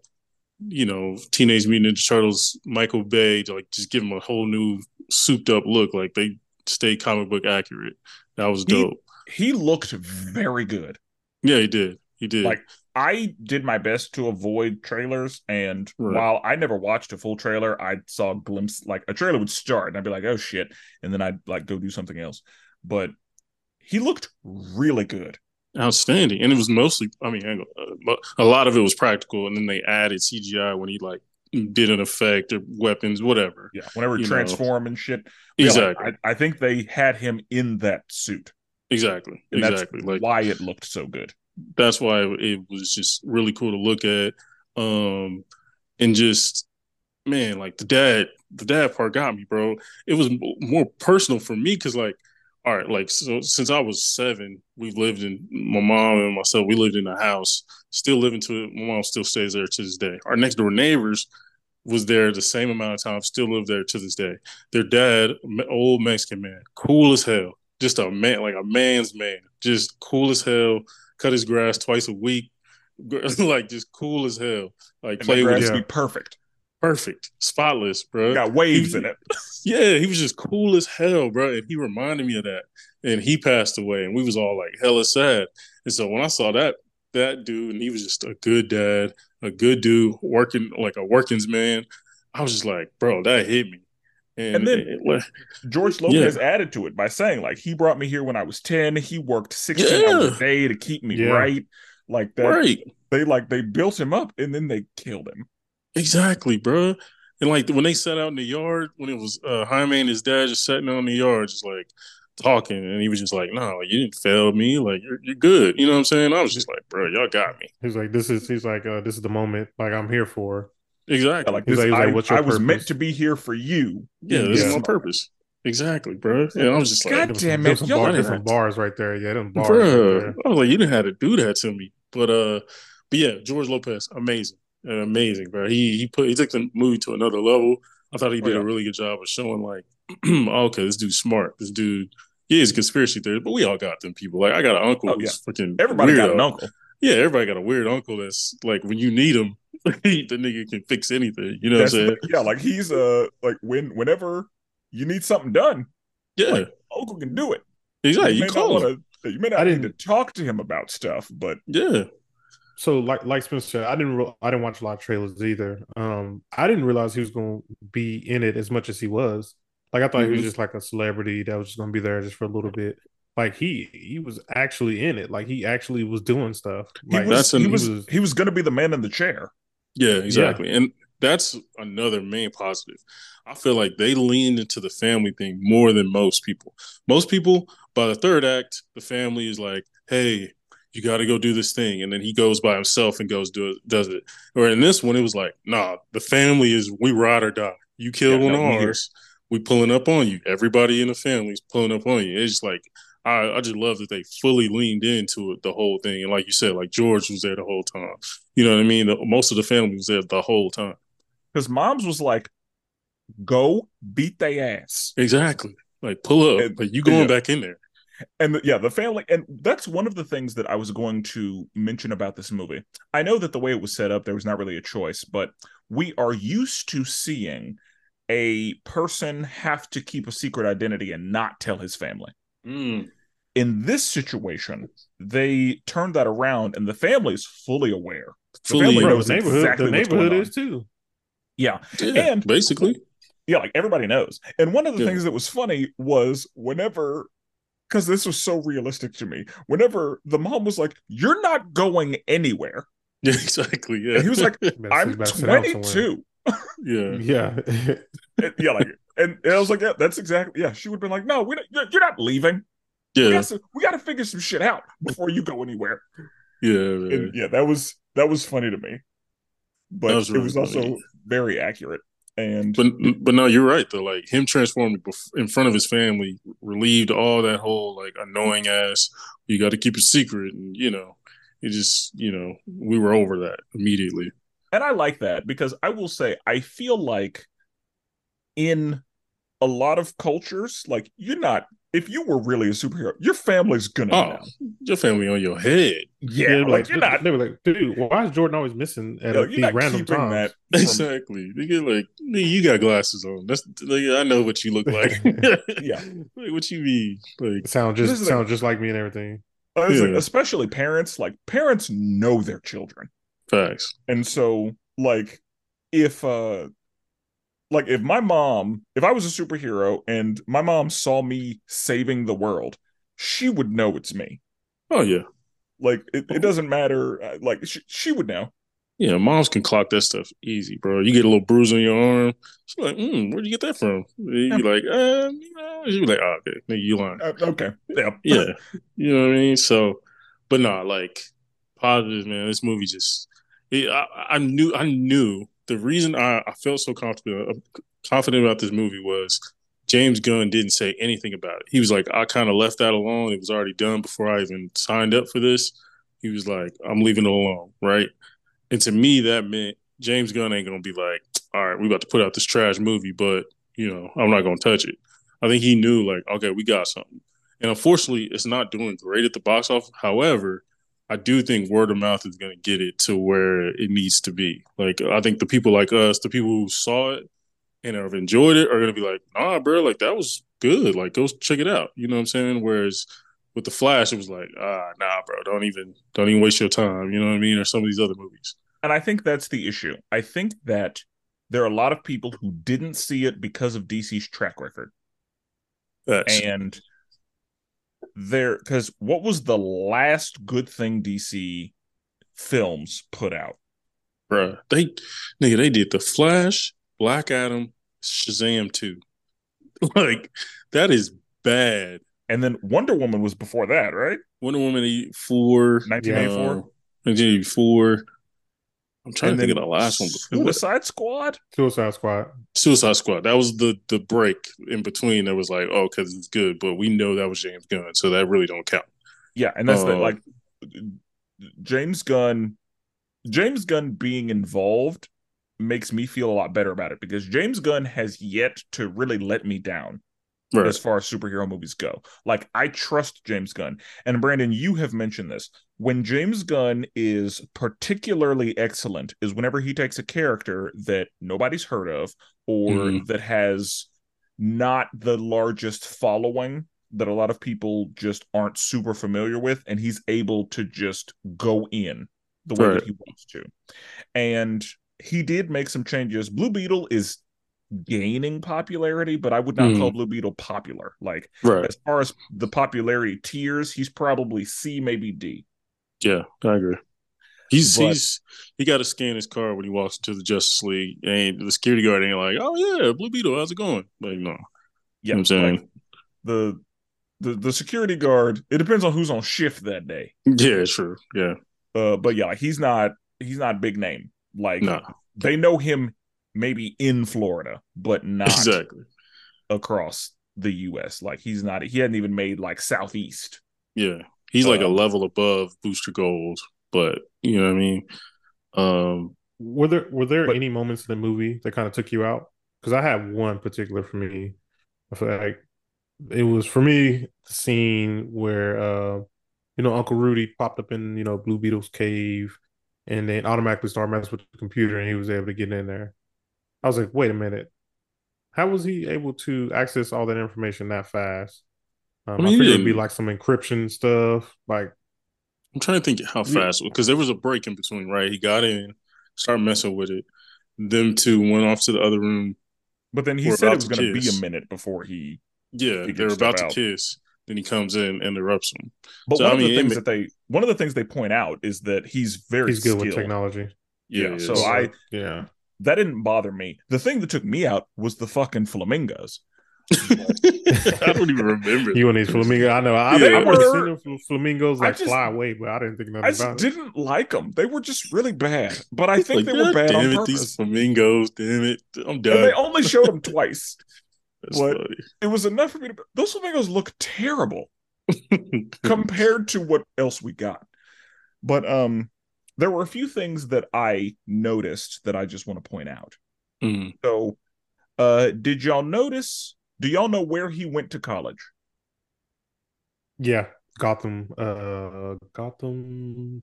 you know, Teenage Mutant Ninja Turtles, Michael Bay, to like just give him a whole new souped up look. Like they stayed comic book accurate. That was He- dope. He looked very good. Yeah, he did. He did. Like I did my best to avoid trailers, and Right. while I never watched a full trailer, I saw a glimpse. Like a trailer would start, and I'd be like, "Oh shit," and then I'd like go do something else. But he looked really good. outstanding. And it was mostly, I mean, uh, a lot of it was practical, and then they added CGI when he like didn't affect or weapons, whatever. Yeah, whenever You know. transform and shit. Yeah, like, Exactly. I, I think they had him in that suit. exactly. Exactly. that's Like why it looked so good. That's why it was just really cool to look at. Um, and just man, like the dad, the dad part got me, bro. It was more personal for me because, like, all right, like so since I was seven, we've lived in my mom and myself. We lived in a house, still living to it. My mom still stays there to this day. Our next door neighbors was there the same amount of time, still live there to this day. Their dad, old Mexican man, cool as hell, just a man, like a man's man, just cool as hell. Cut his grass twice a week, like just cool as hell. Like And play with be perfect. perfect, spotless, bro. Got waves He- in it. Yeah, he was just cool as hell, bro. And he reminded me of that. And he passed away, and we was all like hella sad. And so when I saw that that dude, and he was just a good dad, a good dude, working like a working's man, I was just like, bro, that hit me. And, And then- it- George Lopez added to it by saying, like, he brought me here when I was 10. He worked 16 Yeah. hours a day to keep me Yeah. right. Like that. right, They like they built him up and then they killed him. exactly, bro. And like when they sat out in the yard, when it was uh, Jaime and his dad just sitting out in the yard, just like talking, and he was just like, "No, like, you didn't fail me. Like you're, you're good." You know what I'm saying? I was just like, "Bro, y'all got me." He's like, this is he's like, uh, this is the moment like I'm here for. Exactly. Like, He's this, like- he's like, I, "What's your I was meant to be here for you. Yeah, in this Yeah. is my purpose. Exactly, bro. Yeah, I was just like, God Them some- damn it, some, y'all bar- are some nuts. bars right there. Yeah, them bars. bro. Right. I was like, you didn't have to do that to me. But uh, but yeah, George Lopez, amazing, amazing, bro. He he put he took the movie to another level. I thought he Oh, did yeah. a really good job of showing like, oh, okay, this dude's smart. This dude, yeah, he's a conspiracy theorist, but we all got them people. Like I got an uncle Oh, who's freaking Everybody got an uncle. Yeah, everybody got a weird uncle that's like when you need him, the nigga can fix anything. You know That's what I'm saying? thing. yeah, like he's uh like when whenever you need something done, Yeah, like, uncle can do it. exactly. you You may not call him. want to you may not I need to didn't- talk to him about stuff, but Yeah. So like like Spenser said, I didn't re- I didn't watch a lot of trailers either. Um, I didn't realize he was going to be in it as much as he was. Like I thought he was Mhm. just like a celebrity that was just going to be there just for a little bit. Like he he was actually in it. Like he actually was doing stuff. he Like was that's an- he he was was- he was gonna be the man in the chair. Yeah, exactly. And that's another main positive. I feel like they leaned into the family thing more than most people. Most people, by the third act, the family is like, hey, you got to go do this thing. And then he goes by himself and goes do it, does it. Or in this one, it was like, nah, the family is we ride or die. You killed Yeah, one no, of ours, we pulling up on you. Everybody in the family is pulling up on you. It's just like, I, I just love that they fully leaned into it, the whole thing. And like you said, like George was there the whole time. You know what I mean? The, most of the family was there the whole time. Because mom's was like, go beat they ass. Exactly. Like pull up. And- like you going yeah. back in there. And the, yeah, the family, and that's one of the things that I was going to mention about this movie. I know that the way it was set up, there was not really a choice, but we are used to seeing a person have to keep a secret identity and not tell his family. Mm. In this situation, they turned that around, and the family is fully aware. The Fully family knows the neighborhood exactly the what's going neighborhood on. is too. Yeah, Yeah, And- basically. yeah, like everybody knows. And one of the Yeah. things that was funny was whenever, because this was so realistic to me, whenever the mom was like, "You're not going anywhere," Yeah, exactly. Yeah. and he was like, "I'm better sit down somewhere. 22." yeah. Yeah. And, yeah, like, and, and I was like, "Yeah, that's exactly." Yeah, she would have been like, "No, we don't, you're, you're not leaving. We Yeah. we got to figure some shit out before you go anywhere." Yeah. And yeah, that was that was funny to me, but was it really was also very accurate. And But but no, you're right though. Like him transforming in front of his family relieved all that whole like annoying ass. You got to keep it secret, and you know, it just you know we were over that immediately. and I like that because I will say I feel like in a lot of cultures, like you're not if you were really a superhero, your family's gonna Oh, know. your family on your head. Yeah, They're like, you're not They were like, dude, why is Jordan always missing at yo, like, you're these not random keeping times? that from- Exactly. They get like, "Nigga, you got glasses on. That's like, I know what you look like. Yeah. Like, what you mean? Like, Sound just is like- sound just like me and everything. I was like, especially parents, like parents know their children. facts. And so like if uh like if my mom, if I was a superhero and my mom saw me saving the world, she would know it's me. Oh yeah. Like it, it doesn't matter. uh, Like she, she would know. Yeah, moms can clock that stuff easy, bro. You get a little bruise on your arm. She's like, mm, where'd you get that from? You be like, uh, you know, she be like, oh, okay, nigga, you lying. Uh, okay. Yeah. yeah. You know what I mean? So, but no, like positive, man. This movie just, it, I, I knew, I knew the reason I, I felt so confident, uh, confident about this movie was James Gunn didn't say anything about it. He was like, I kind of left that alone. It was already done before I even signed up for this. He was like, I'm leaving it alone, right? And to me, that meant James Gunn ain't gonna be like, all right, we about to put out this trash movie, but you know, I'm not gonna touch it. I think he knew like, okay, we got something. And unfortunately, it's not doing great at the box office. However, I do think word of mouth is going to get it to where it needs to be. Like, I think the people like us, the people who saw it and have enjoyed it, are going to be like, nah, bro, like that was good. Like, go check it out. You know what I'm saying? Whereas with the Flash, it was like, ah, nah, bro, don't even, don't even waste your time. You know what I mean? Or some of these other movies. And I think that's the issue. I think that there are a lot of people who didn't see it because of DC's track record. That's, And there, because what was the last good thing DC films put out? bro, they, nigga, they did the Flash, Black Adam, Shazam 2. like, that is bad. And then Wonder Woman was before that, right? Wonder Woman 84, 1984. uh, 1984. I'm trying And to think of the last one. Suicide Squad. Suicide Squad. Suicide Squad. That was the the break in between. That was like, oh, because it's good, but we know that was James Gunn, so that really don't count. Yeah, and that's the Uh, like James Gunn. James Gunn being involved makes me feel a lot better about it because James Gunn has yet to really let me down Right. as far as superhero movies go. Like I trust James Gunn. And Brandon, you have mentioned this. When James Gunn is particularly excellent is whenever he takes a character that nobody's heard of or Mhm. that has not the largest following that a lot of people just aren't super familiar with and he's able to just go in the way Right. that he wants to. And he did make some changes. Blue Beetle is gaining popularity, but I would not Mhm. call Blue Beetle popular. Like Right. as far as the popularity tiers, he's probably C, maybe D. Yeah, I agree. He's But- he's he got to scan his car when he walks into the Justice League, and the security guard ain't like, "Oh yeah, Blue Beetle, how's it going?" Like, no, Yeah, I'm saying? like, the the the security guard. It depends on who's on shift that day. yeah, sure, yeah, Uh, but yeah, he's not he's not big name. Like no, they know him maybe in Florida, but not exactly, across the U.S. Like he's not. He hadn't even made like Southeast. yeah. He's like a Uh, level above Booster Gold, but you know what I mean. Um, Were there were there But- any moments in the movie that kind of took you out? Because I had one particular for me. I feel like it was for me the scene where uh you know Uncle Rudy popped up in you know Blue Beetle's cave and then automatically started messing with the computer and he was able to get in there. I was like, wait a minute. How was he able to access all that information that fast? Um, I I, mean, he figured it'd be like some encryption stuff. Like, I'm trying to think how fast because there was a break in between, right? He got in, started messing with it. Them two went off to the other room. But then he said it about was to going to be a minute before he. Yeah, Figured they're stuff about to out. kiss. Then he comes in and interrupts them. But So, one I of mean, the things ma- that they one of the things they point out is that he's very he's good with technology. Yeah, Yeah, so yeah. I- yeah. That didn't bother me. The thing that took me out was the fucking flamingos. I don't even remember. You and these flamingos. I know. I, Yeah. I've already seen them flamingos like just- fly away, but I didn't think nothing I just about it. didn't like them. They were just really bad. But I think Like, they were bad damn on it, purpose. these flamingos. Damn it, I'm done. and they only showed them twice. That's what- funny. It was enough for me to. Those flamingos look terrible compared to what else we got. But um, there were a few things that I noticed that I just want to point out. Mm. So, uh, did y'all notice? Do y'all know where he went to college? Yeah, Gotham. Uh, Gotham.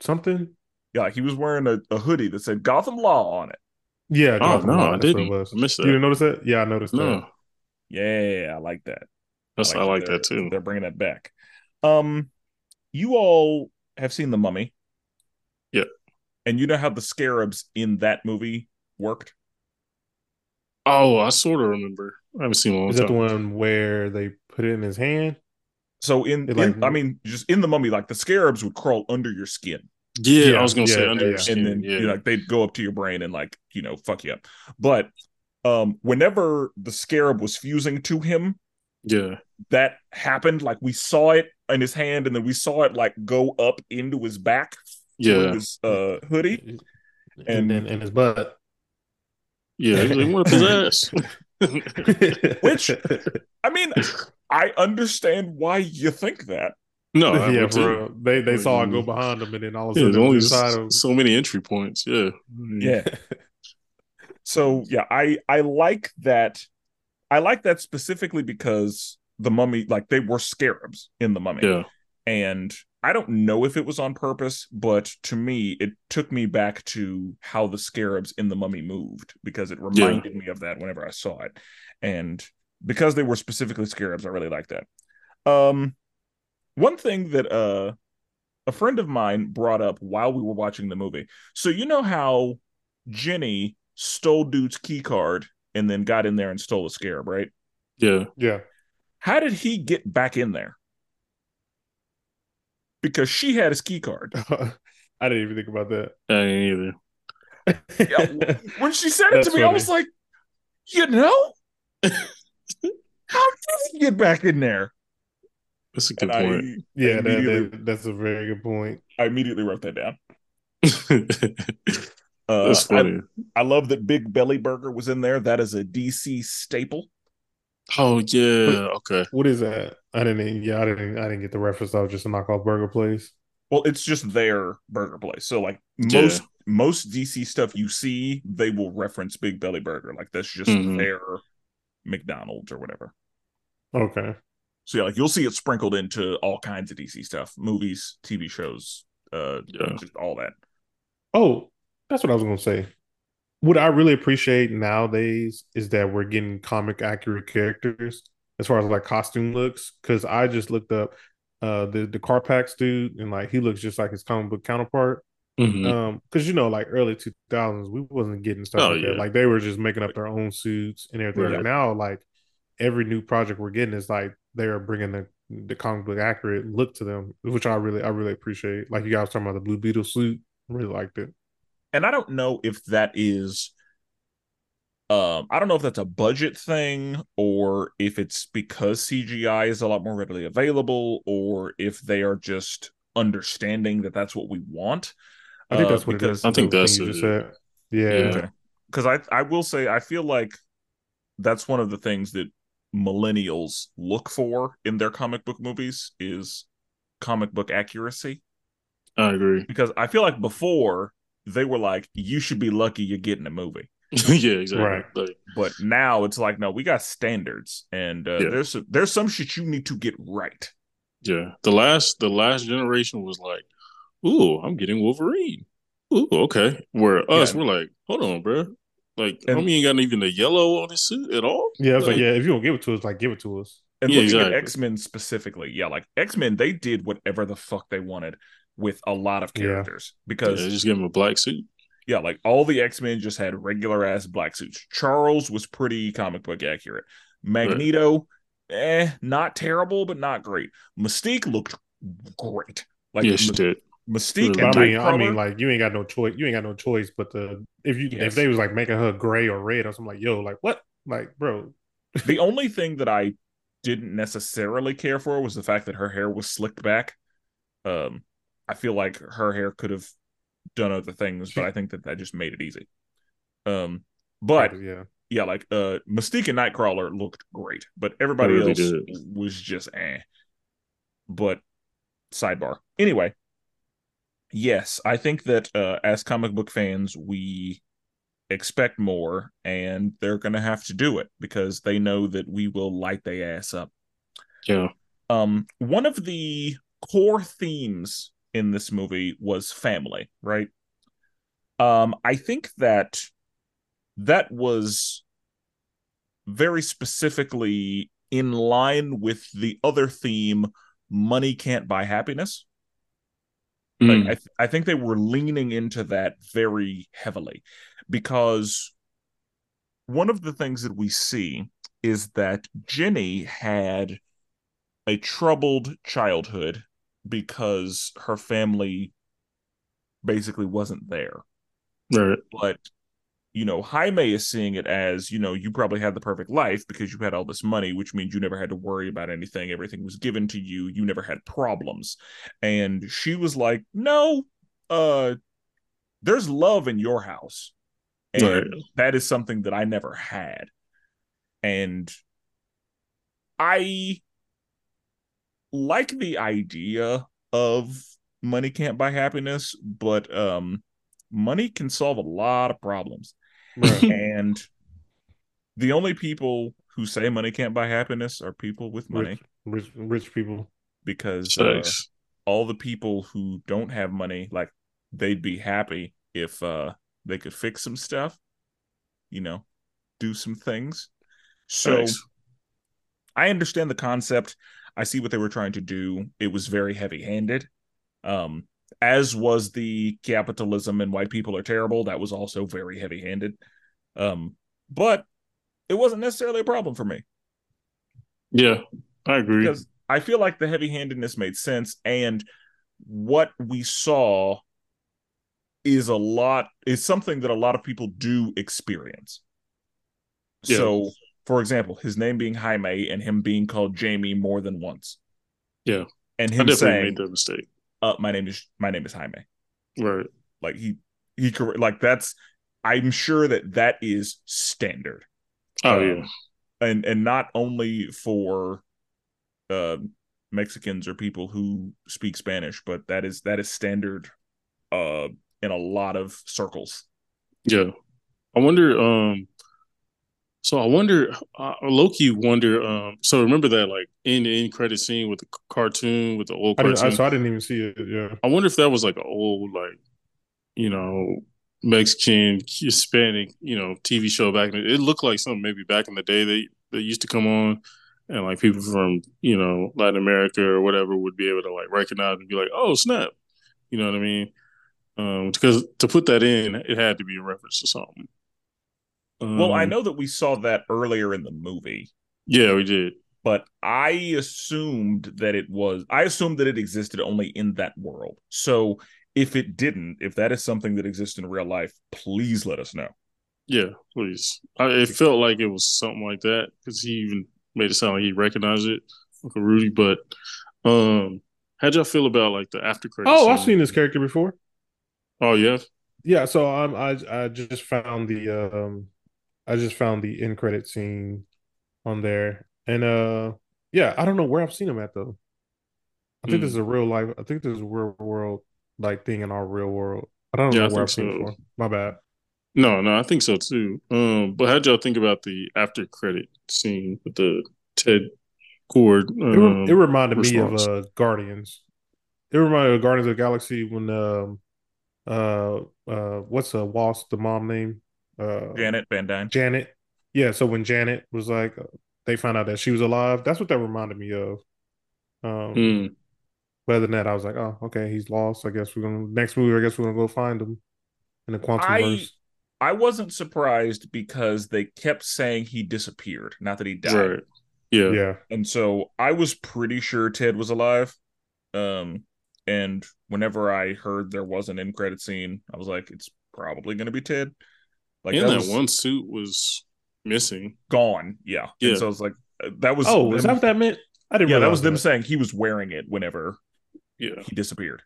Something. Yeah, he was wearing a, a hoodie that said Gotham Law on it. Yeah. Oh Gotham no, Law, I that's what it didn't. was. I missed You didn't notice that? Yeah, I noticed No, that. Yeah, I like that. that's I like they're- that too. They're bringing that back. Um, you all have seen the Mummy. Yeah. And you know how the scarabs in that movie worked. Oh, I sort of remember. I haven't seen it in a long Is that the one where they put it in his hand? So in, It, in- like- I mean, just in the Mummy, like the scarabs would crawl under your skin. Yeah, Yeah, I was gonna say yeah, under yeah. your skin. and then yeah. you know, like they'd go up to your brain and like you know fuck you up. But um, whenever the scarab was fusing to him, yeah. that happened. Like we saw it in his hand, and then we saw it like go up into his back through Yeah. his uh, hoodie. and then in his butt. Yeah. He like, whip his ass. Which- I mean, I understand why you think that. no, I yeah, would too. bro. They they saw it go Mm. behind him, and then all of a sudden there's it only was inside so many entry points. Yeah. Yeah. So yeah, I I like that. I like that specifically because the mummy, like they were scarabs in the mummy, Yeah. and I don't know if it was on purpose, but to me, it took me back to how the scarabs in the mummy moved because it reminded me of that whenever I saw it, and because they were specifically scarabs, I really like that. Um, one thing that uh a friend of mine brought up while we were watching the movie. So you know how Jenny stole dude's key card and then got in there and stole a scarab, right? Yeah. Yeah. How did he get back in there? Because she had his key card. I didn't even think about that. I ain't either. Yeah, When she said it to me, I was like, you know? How did he get back in there? That's a good And I, point. Yeah, that, that, that's a very good point. I immediately wrote that down. Uh, That's I, funny. I love that Big Belly Burger was in there. That is a DC staple. Oh yeah. Okay. What is that? I didn't. Yeah, I didn't. I didn't get the reference. I was just a knockoff burger place. Well, it's just their burger place. So like Yeah. most most DC stuff you see, they will reference Big Belly Burger. Like that's just Mhm. their McDonald's or whatever. Okay. So yeah, like you'll see it sprinkled into all kinds of DC stuff, movies, TV shows, uh, Yeah. just all that. Oh, that's what I was going to say. What I really appreciate nowadays is that we're getting comic accurate characters as far as like costume looks. Because I just looked up uh the the Carapax dude, and like he looks just like his comic book counterpart. Mhm. Um, because you know, like early two thousands, we wasn't getting stuff Oh, like yeah. that. Like they were just making up their own suits and everything. Right. Now, like every new project we're getting is like they are bringing the the comic book accurate look to them, which I really I really appreciate. Like you guys talking about the Blue Beetle suit, really liked it. And I don't know if that is um I don't know if that's a budget thing or if it's because CGI is a lot more readily available or if they are just understanding that that's what we want. I think Uh, that's what it because- is. I think that's you it. said. Yeah. Yeah. Okay. Because I I will say I feel like that's one of the things that millennials look for in their comic book movies is comic book accuracy. I agree. Because I feel like before they were like, you should be lucky you're getting a movie. yeah, exactly. Right. Like, But now it's like, no, we got standards, and uh, Yeah. there's there's some shit you need to get right. yeah. The last the last generation was like, "Ooh, I'm getting Wolverine." Ooh, okay. Where us, Yeah. we're like, "Hold on, bro. Like, And- homie ain't got even the yellow on his suit at all." Yeah, like, Like- yeah, if you don't give it to us, like give it to us. And Yeah, looking at. X Men specifically, yeah, like X Men, they did whatever the fuck they wanted with a lot of characters Yeah, because just give him a black suit. yeah, like all the X Men just had regular ass black suits. Charles was pretty comic book accurate. Magneto, eh, not terrible, but not great. Mystique looked great. Like yeah, she M- did. Mystique But and I mean, I mean, like you ain't got no choice. You ain't got no choice. But the if you Yes. if they was like making her gray or red or something, like yo, like what, like bro, the only thing that I didn't necessarily care for was the fact that her hair was slicked back. Um, I feel like her hair could have done other things, but I think that that just made it easy. Um, but yeah, yeah, like uh, Mystique and Nightcrawler looked great, but everybody really else did. was just eh. But sidebar. Anyway, yes, I think that uh, as comic book fans, we expect more, and they're going to have to do it because they know that we will light their ass up. Yeah. Um, one of the core themes in this movie was family, right? Um, I think that that was very specifically in line with the other theme money can't buy happiness Mm. like I, th- I think they were leaning into that very heavily because one of the things that we see is that jenny had a troubled childhood because her family basically wasn't there. Right. But you know, Jaime is seeing it as, you know, you probably had the perfect life because you had all this money, which means you never had to worry about anything. Everything was given to you. You never had problems. And she was like, no, uh, there's love in your house. And Right. that is something that I never had. And I like the idea of money can't buy happiness, but um money can solve a lot of problems. Right. And the only people who say money can't buy happiness are people with money rich, rich, rich people. because uh, all the people who don't have money, like they'd be happy if uh they could fix some stuff, you know, do some things. So Facts. I understand the concept. I see what they were trying to do. It was very heavy-handed. Um as was the capitalism and white people are terrible. That was also very heavy-handed. Um but it wasn't necessarily a problem for me Yeah, I agree. because I feel like the heavy-handedness made sense and what we saw is a lot is something that a lot of people do experience. Yeah. So, for example, his name being Jaime and him being called Jamie more than once. Yeah. And I him definitely saying, made that mistake. uh, my name is my name is Jaime. Right. Like he he like that's I'm sure that that is standard. Oh Um, yeah. and and not only for uh Mexicans or people who speak Spanish, but that is that is standard uh in a lot of circles. Yeah. I wonder, um, so I wonder, uh, Loki wonder, um, so remember that like in the end credit scene with the cartoon, with the old I didn't. I, so I didn't even see it. Yeah. I wonder if that was like an old, like, you know, Mexican, Hispanic, you know, TV show back in the, it looked like something maybe back in the day that, that used to come on and like people from, you know, Latin America or whatever would be able to like recognize and be like, oh, snap. You know what I mean? Um, because to put that in, it had to be a reference to something. Well, I Um, know that we saw that earlier in the movie, Yeah, we did. but I assumed that it was I assumed that it existed only in that world. So if it didn't, if that is something that exists in real life, please let us know. Yeah, please. I, it felt like it was something like that because he even made it sound like he recognized it, Uncle Rudy. But um, how'd y'all feel about like the after credits? Oh, I've seen this character before. Oh yeah, Yeah. So um, I I just found the um, I just found the end credit scene on there, and uh, yeah, I don't know where I've seen him at though. I think Hmm. this is a real life. I think this is a real world like thing in our real world. I don't Yeah, know I where I've think seen it so. before. My bad. no, no, I think so too. Um, but how'd y'all think about the after credit scene with the Ted Kord? It, re- Um, it reminded me of uh Guardians. It reminded me of Guardians of the Galaxy when um uh uh what's uh Wasp the mom name uh Janet Van Dyne. Janet. Yeah, so when Janet was like, uh, they found out that she was alive. That's what that reminded me of. Um, hmm. but other than that, I was like, oh, okay, he's lost. I guess we're gonna next movie. I guess we're gonna go find him in the quantum I- verse. I wasn't surprised because they kept saying he disappeared, not that he died. right. Yeah. Yeah, And so I was pretty sure Ted was alive. Um, and whenever I heard there was an end credit scene, I was like, it's probably going to be Ted. Like and that, that one suit was missing. gone. Yeah. Yeah. And so I was like, uh, that was. Oh, is that what that meant? I didn't. Yeah, that was them saying he was wearing it whenever Yeah. he disappeared.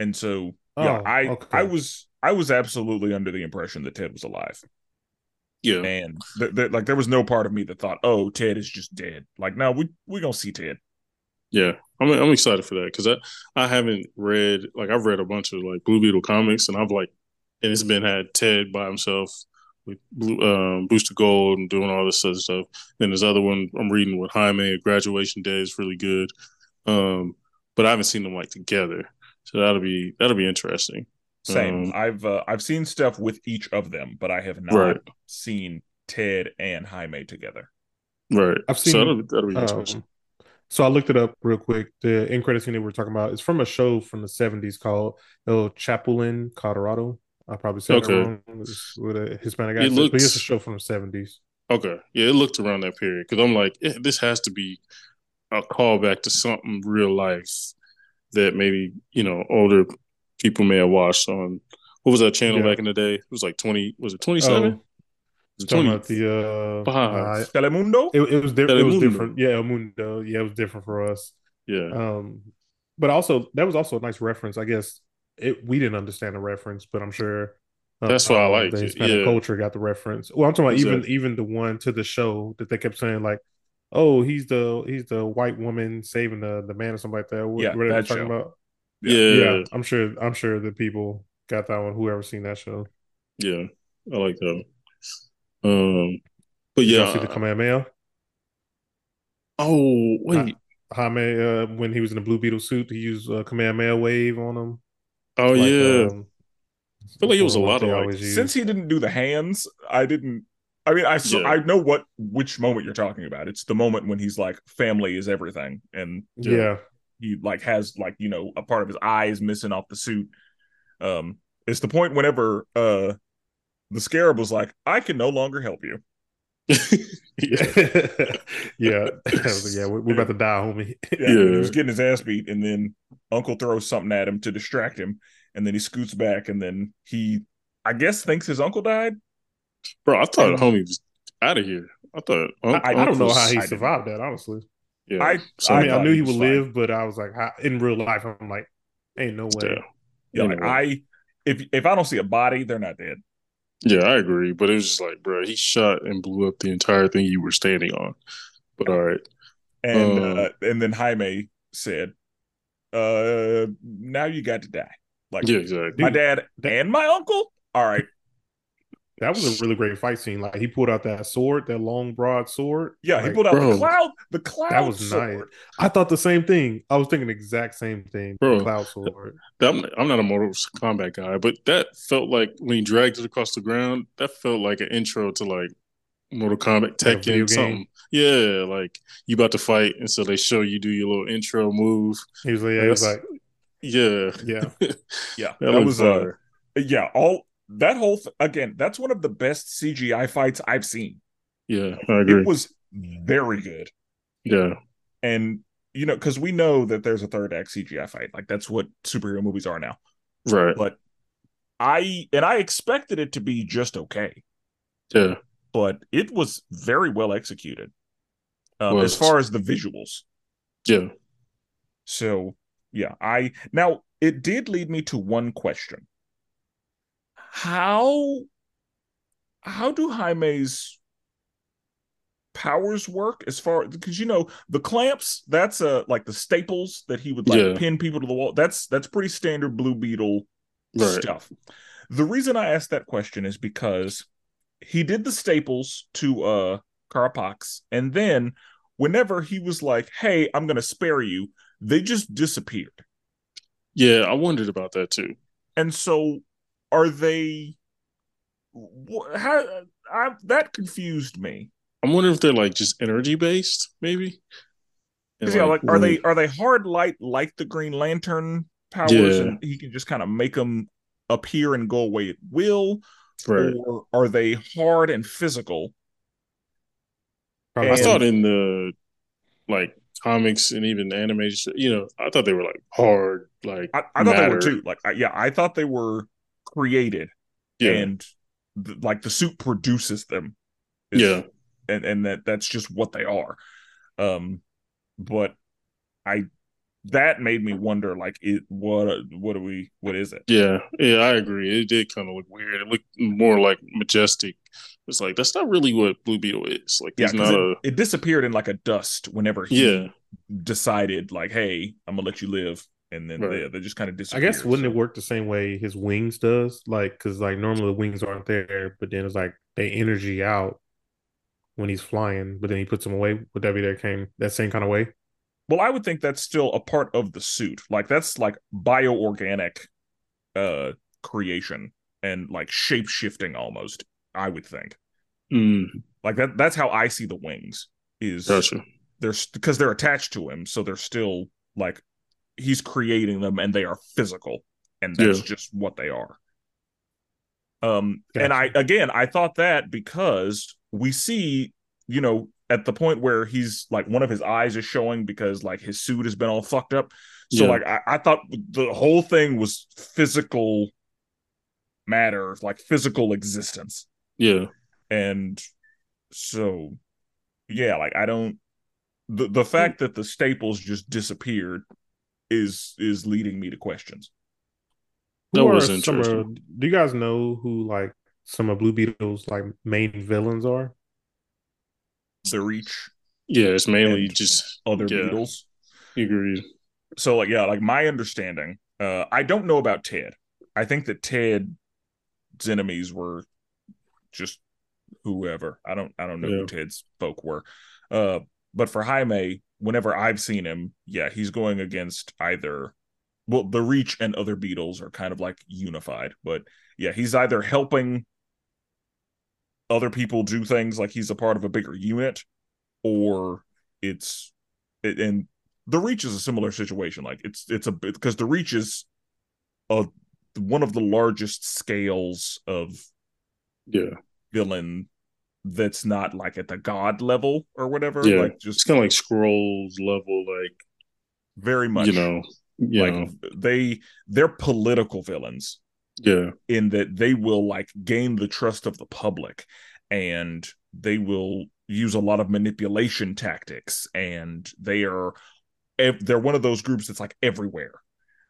And so yeah, Oh, I okay. I was I was absolutely under the impression that Ted was alive. Yeah. And th- th- like there was no part of me that thought, "Oh, Ted is just dead." Like, no, we we going to see Ted. Yeah, I'm I'm excited for that because I I haven't read like I've read a bunch of like Blue Beetle comics and I've like and it's been had Ted by himself with Blue, um, Booster Gold and doing all this other stuff. Then there's other one I'm reading with Jaime. Graduation Day is really good, um, but I haven't seen them like together. So that'll be that'll be interesting. Same. Um, I've uh, I've seen stuff with each of them, but I have not Right. seen Ted and Jaime together. Right. I've seen, so that'll, that'll be interesting. Um, so I looked it up real quick. The end credit scene that we're talking about is from a show from the '70s called El Chapulín, Colorado. I probably said Okay. it wrong. With a Hispanic It accent, but it's a show from the '70s. Okay. Yeah, it looked around that period because I'm like, eh, this has to be a callback to something real life that maybe, you know, older people may have watched on what was that channel Yeah. back in the day? It was like twenty. Was it twenty seven? Oh, talking about the uh, uh, Telemundo. it, it was different. It was different. Yeah, El Mundo. Yeah, it was different for us. Yeah, Um, but also that was also a nice reference. I guess it we didn't understand the reference, but I'm sure uh, That's why I liked the Hispanic yeah. culture got the reference. Well, I'm talking about even Exactly. even the one to the show that they kept saying like, "Oh, he's the he's the white woman saving the the man or something like that." What, Yeah, what are they that talking show. about? yeah, Yeah. yeah, I'm sure. I'm sure the people got that one. Whoever seen that show. Yeah, I like that. Um, but yeah. y'all see the Kamehameha? oh wait. Jaime, uh, when he was in the Blue Beetle suit, he used a uh, Kamehameha wave on him. Oh Like, yeah. um, I feel like it was a lot of, like, always. Since he didn't do the hands, I didn't. I mean, I Yeah. I know what which moment you're talking about. It's the moment when he's like, "Family is everything," and yeah. he like has like you know a part of his eye is missing off the suit. Um, it's the point whenever uh the scarab was like, "I can no longer help you." Yeah, yeah, I yeah. We're, we're about to die, homie. Yeah, he was getting his ass beat, and then Uncle throws something at him to distract him, and then he scoots back, and then he, I guess, thinks his uncle died. Bro, I thought homie was out of here. I thought I, I don't know how he survived that. Honestly, Yeah, I- So, I mean, I, knew he he was would fine. live, but I was like, how, in real life, I'm like, ain't no way. yeah, Yeah, like I, if if I don't see a body, they're not dead. Yeah, I agree. But it was just like, bro, he shot and blew up the entire thing you were standing on. But all right, And Um, uh, and then Jaime said, "Uh, now you got to die." Like yeah, exactly. my dad and my uncle. All right, That was a really great fight scene. Like he pulled out that sword, that long, broad sword. yeah, he pulled out bro, the cloud. The cloud That was sword. nice. I thought the same thing. I was thinking the exact same thing. Bro. The cloud sword. I'm, I'm not a Mortal Kombat guy, but that felt like when he dragged it across the ground, that felt like an intro to like Mortal Kombat, Like a video Tekken, something. Yeah, like you about to fight, and so they show you do your little intro move. He was like, yeah, he was like, Yeah, yeah. Yeah, that, that was was uh, yeah. All that whole th- again. That's one of the best CGI fights I've seen. yeah, I agree. It was very good. yeah, and you know because we know that there's a third act cgi fight like that's what superhero movies are now right. but i and i expected it to be just okay Yeah, but it was very well executed um, Was. as far as the visuals yeah. so yeah i now it did lead me to one question how how do jaime's powers work as far because you know the clamps that's uh like the staples that he would like Yeah. pin people to the wall that's that's pretty standard blue beetle Right. stuff the reason i asked that question is because he did the staples to uh carapax and then whenever he was like hey i'm gonna spare you they just disappeared Yeah, I wondered about that too. and so are they how I, that confused me I'm wondering if they're like just energy based, maybe. And, 'Cause, yeah, like are they are they hard light like the Green Lantern powers, Yeah. and he can just kind of make them appear and go away at will, right? or are they hard and physical? Probably I And- thought in the like comics and even animation, you know, I thought they were like hard, like I, I thought they were too. Like, I, yeah, I thought they were created, Yeah, and th- like the suit produces them. Is- yeah, and and that that's just what they are. Um, but I that made me wonder, like, it what what do we what is it? yeah, yeah. I agree. It did kind of look weird. It looked more like majestic. It's like that's not really what Blue Beetle is. Like, Yeah, not it, a it disappeared in like a dust whenever he yeah, decided, like, hey, I'm gonna let you live, and then Right. they, they just kind of disappear. I guess wouldn't so- it work the same way his wings does? Like, because like normally the wings aren't there, but then it's like they energy out when he's flying, but then he puts them away. Would that be that came that same kind of way? Well, I would think that's still a part of the suit. Like that's like bioorganic uh creation and like shape shifting almost, I would think. mm, Like that that's how I see the wings is gotcha. they're because they're attached to him, so they're still like he's creating them and they are physical and that's Yeah. just what they are. Um and I again I thought that because we see, you know, at the point where he's like one of his eyes is showing because like his suit has been all fucked up. So Yeah. like I, I thought the whole thing was physical matter, like physical existence. Yeah. And so yeah, like I don't the the fact that the staples just disappeared is is leading me to questions. That Who are was some interesting. of- do you guys know who like some of Blue Beetle's like main villains are? The reach, Yeah, it's mainly just other yeah, beetles. Agreed. so like yeah like my understanding uh i don't know about ted i think that ted's enemies were just whoever i don't i don't know Yeah. who ted's folk were uh but for jaime whenever i've seen him yeah he's going against either well the reach and other beetles are kind of like unified but yeah he's either helping other people do things like he's a part of a bigger unit or it's it, and the reach is a similar situation like it's it's a bit because the reach is a one of the largest scales of Yeah. villain that's not like at the god level or whatever Yeah. like just kind of like scrolls level, like very much. you know, you like know, they they're political villains. Yeah, in that they will like gain the trust of the public and they will use a lot of manipulation tactics and they are they're one of those groups that's like everywhere.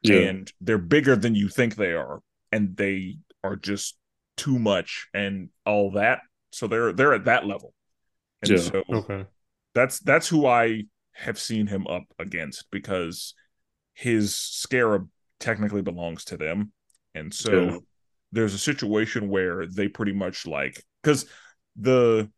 Yeah, and they're bigger than you think they are and they are just too much and all that so they're they're at that level and Yeah. so Okay. that's that's who I have seen him up against because his scarab technically belongs to them. And so Yeah. there's a situation where they pretty much like because the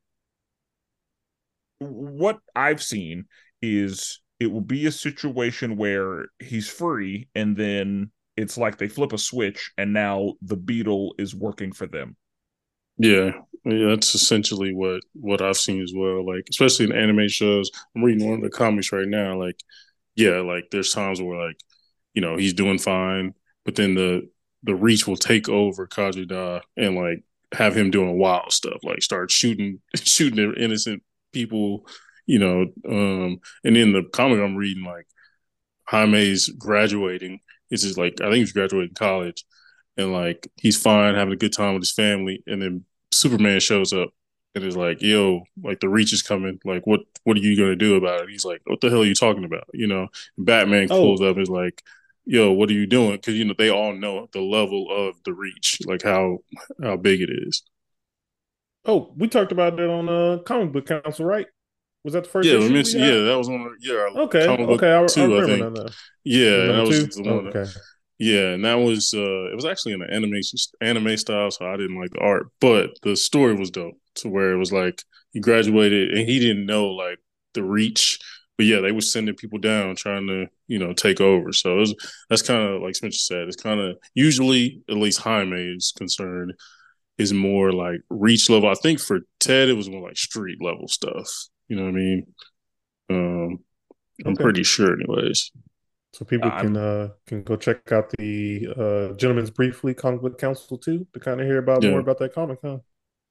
what I've seen is it will be a situation where he's free and then it's like they flip a switch and now the beetle is working for them. Yeah. Yeah, that's essentially what what I've seen as well. Like, especially in anime shows. I'm reading one of the comics right now. Like, yeah, like there's times where like, you know, he's doing fine, but then the the reach will take over Khaji Da and like have him doing wild stuff, like start shooting shooting innocent people, you know. Um, and in the comic I'm reading, like Jaime's graduating. It's just like I think he's graduating college, and like he's fine, having a good time with his family, and then Superman shows up and is like, "Yo, like the reach is coming. Like, what what are you gonna do about it?" He's like, "What the hell are you talking about?" You know. Batman Oh. pulls up and is like, "Yo, what are you doing?" Because you know they all know the level of the reach, like how how big it is. Oh, we talked about that on uh comic book council, right? Was that the first yeah, we mentioned. Yeah, that was on. Yeah, Okay. comic Okay. I, I two, I remember think. that. Yeah, that was the one. Okay. Yeah, and that was uh it was actually in an animation anime style, so I didn't like the art, but the story was dope. To where it was like he graduated and he didn't know like the reach, but yeah, they were sending people down trying to you know take over. So it was, that's kind of like Spenser said. It's kind of usually at least Jaime is concerned is more like reach level. I think for Ted it was more like street level stuff. You know what I mean? Um, I'm Okay. pretty sure, anyways. So people I'm- can uh can go check out the uh Gentlemen's Briefly Comic Book Council too to kind of hear about Yeah. more about that comic, huh?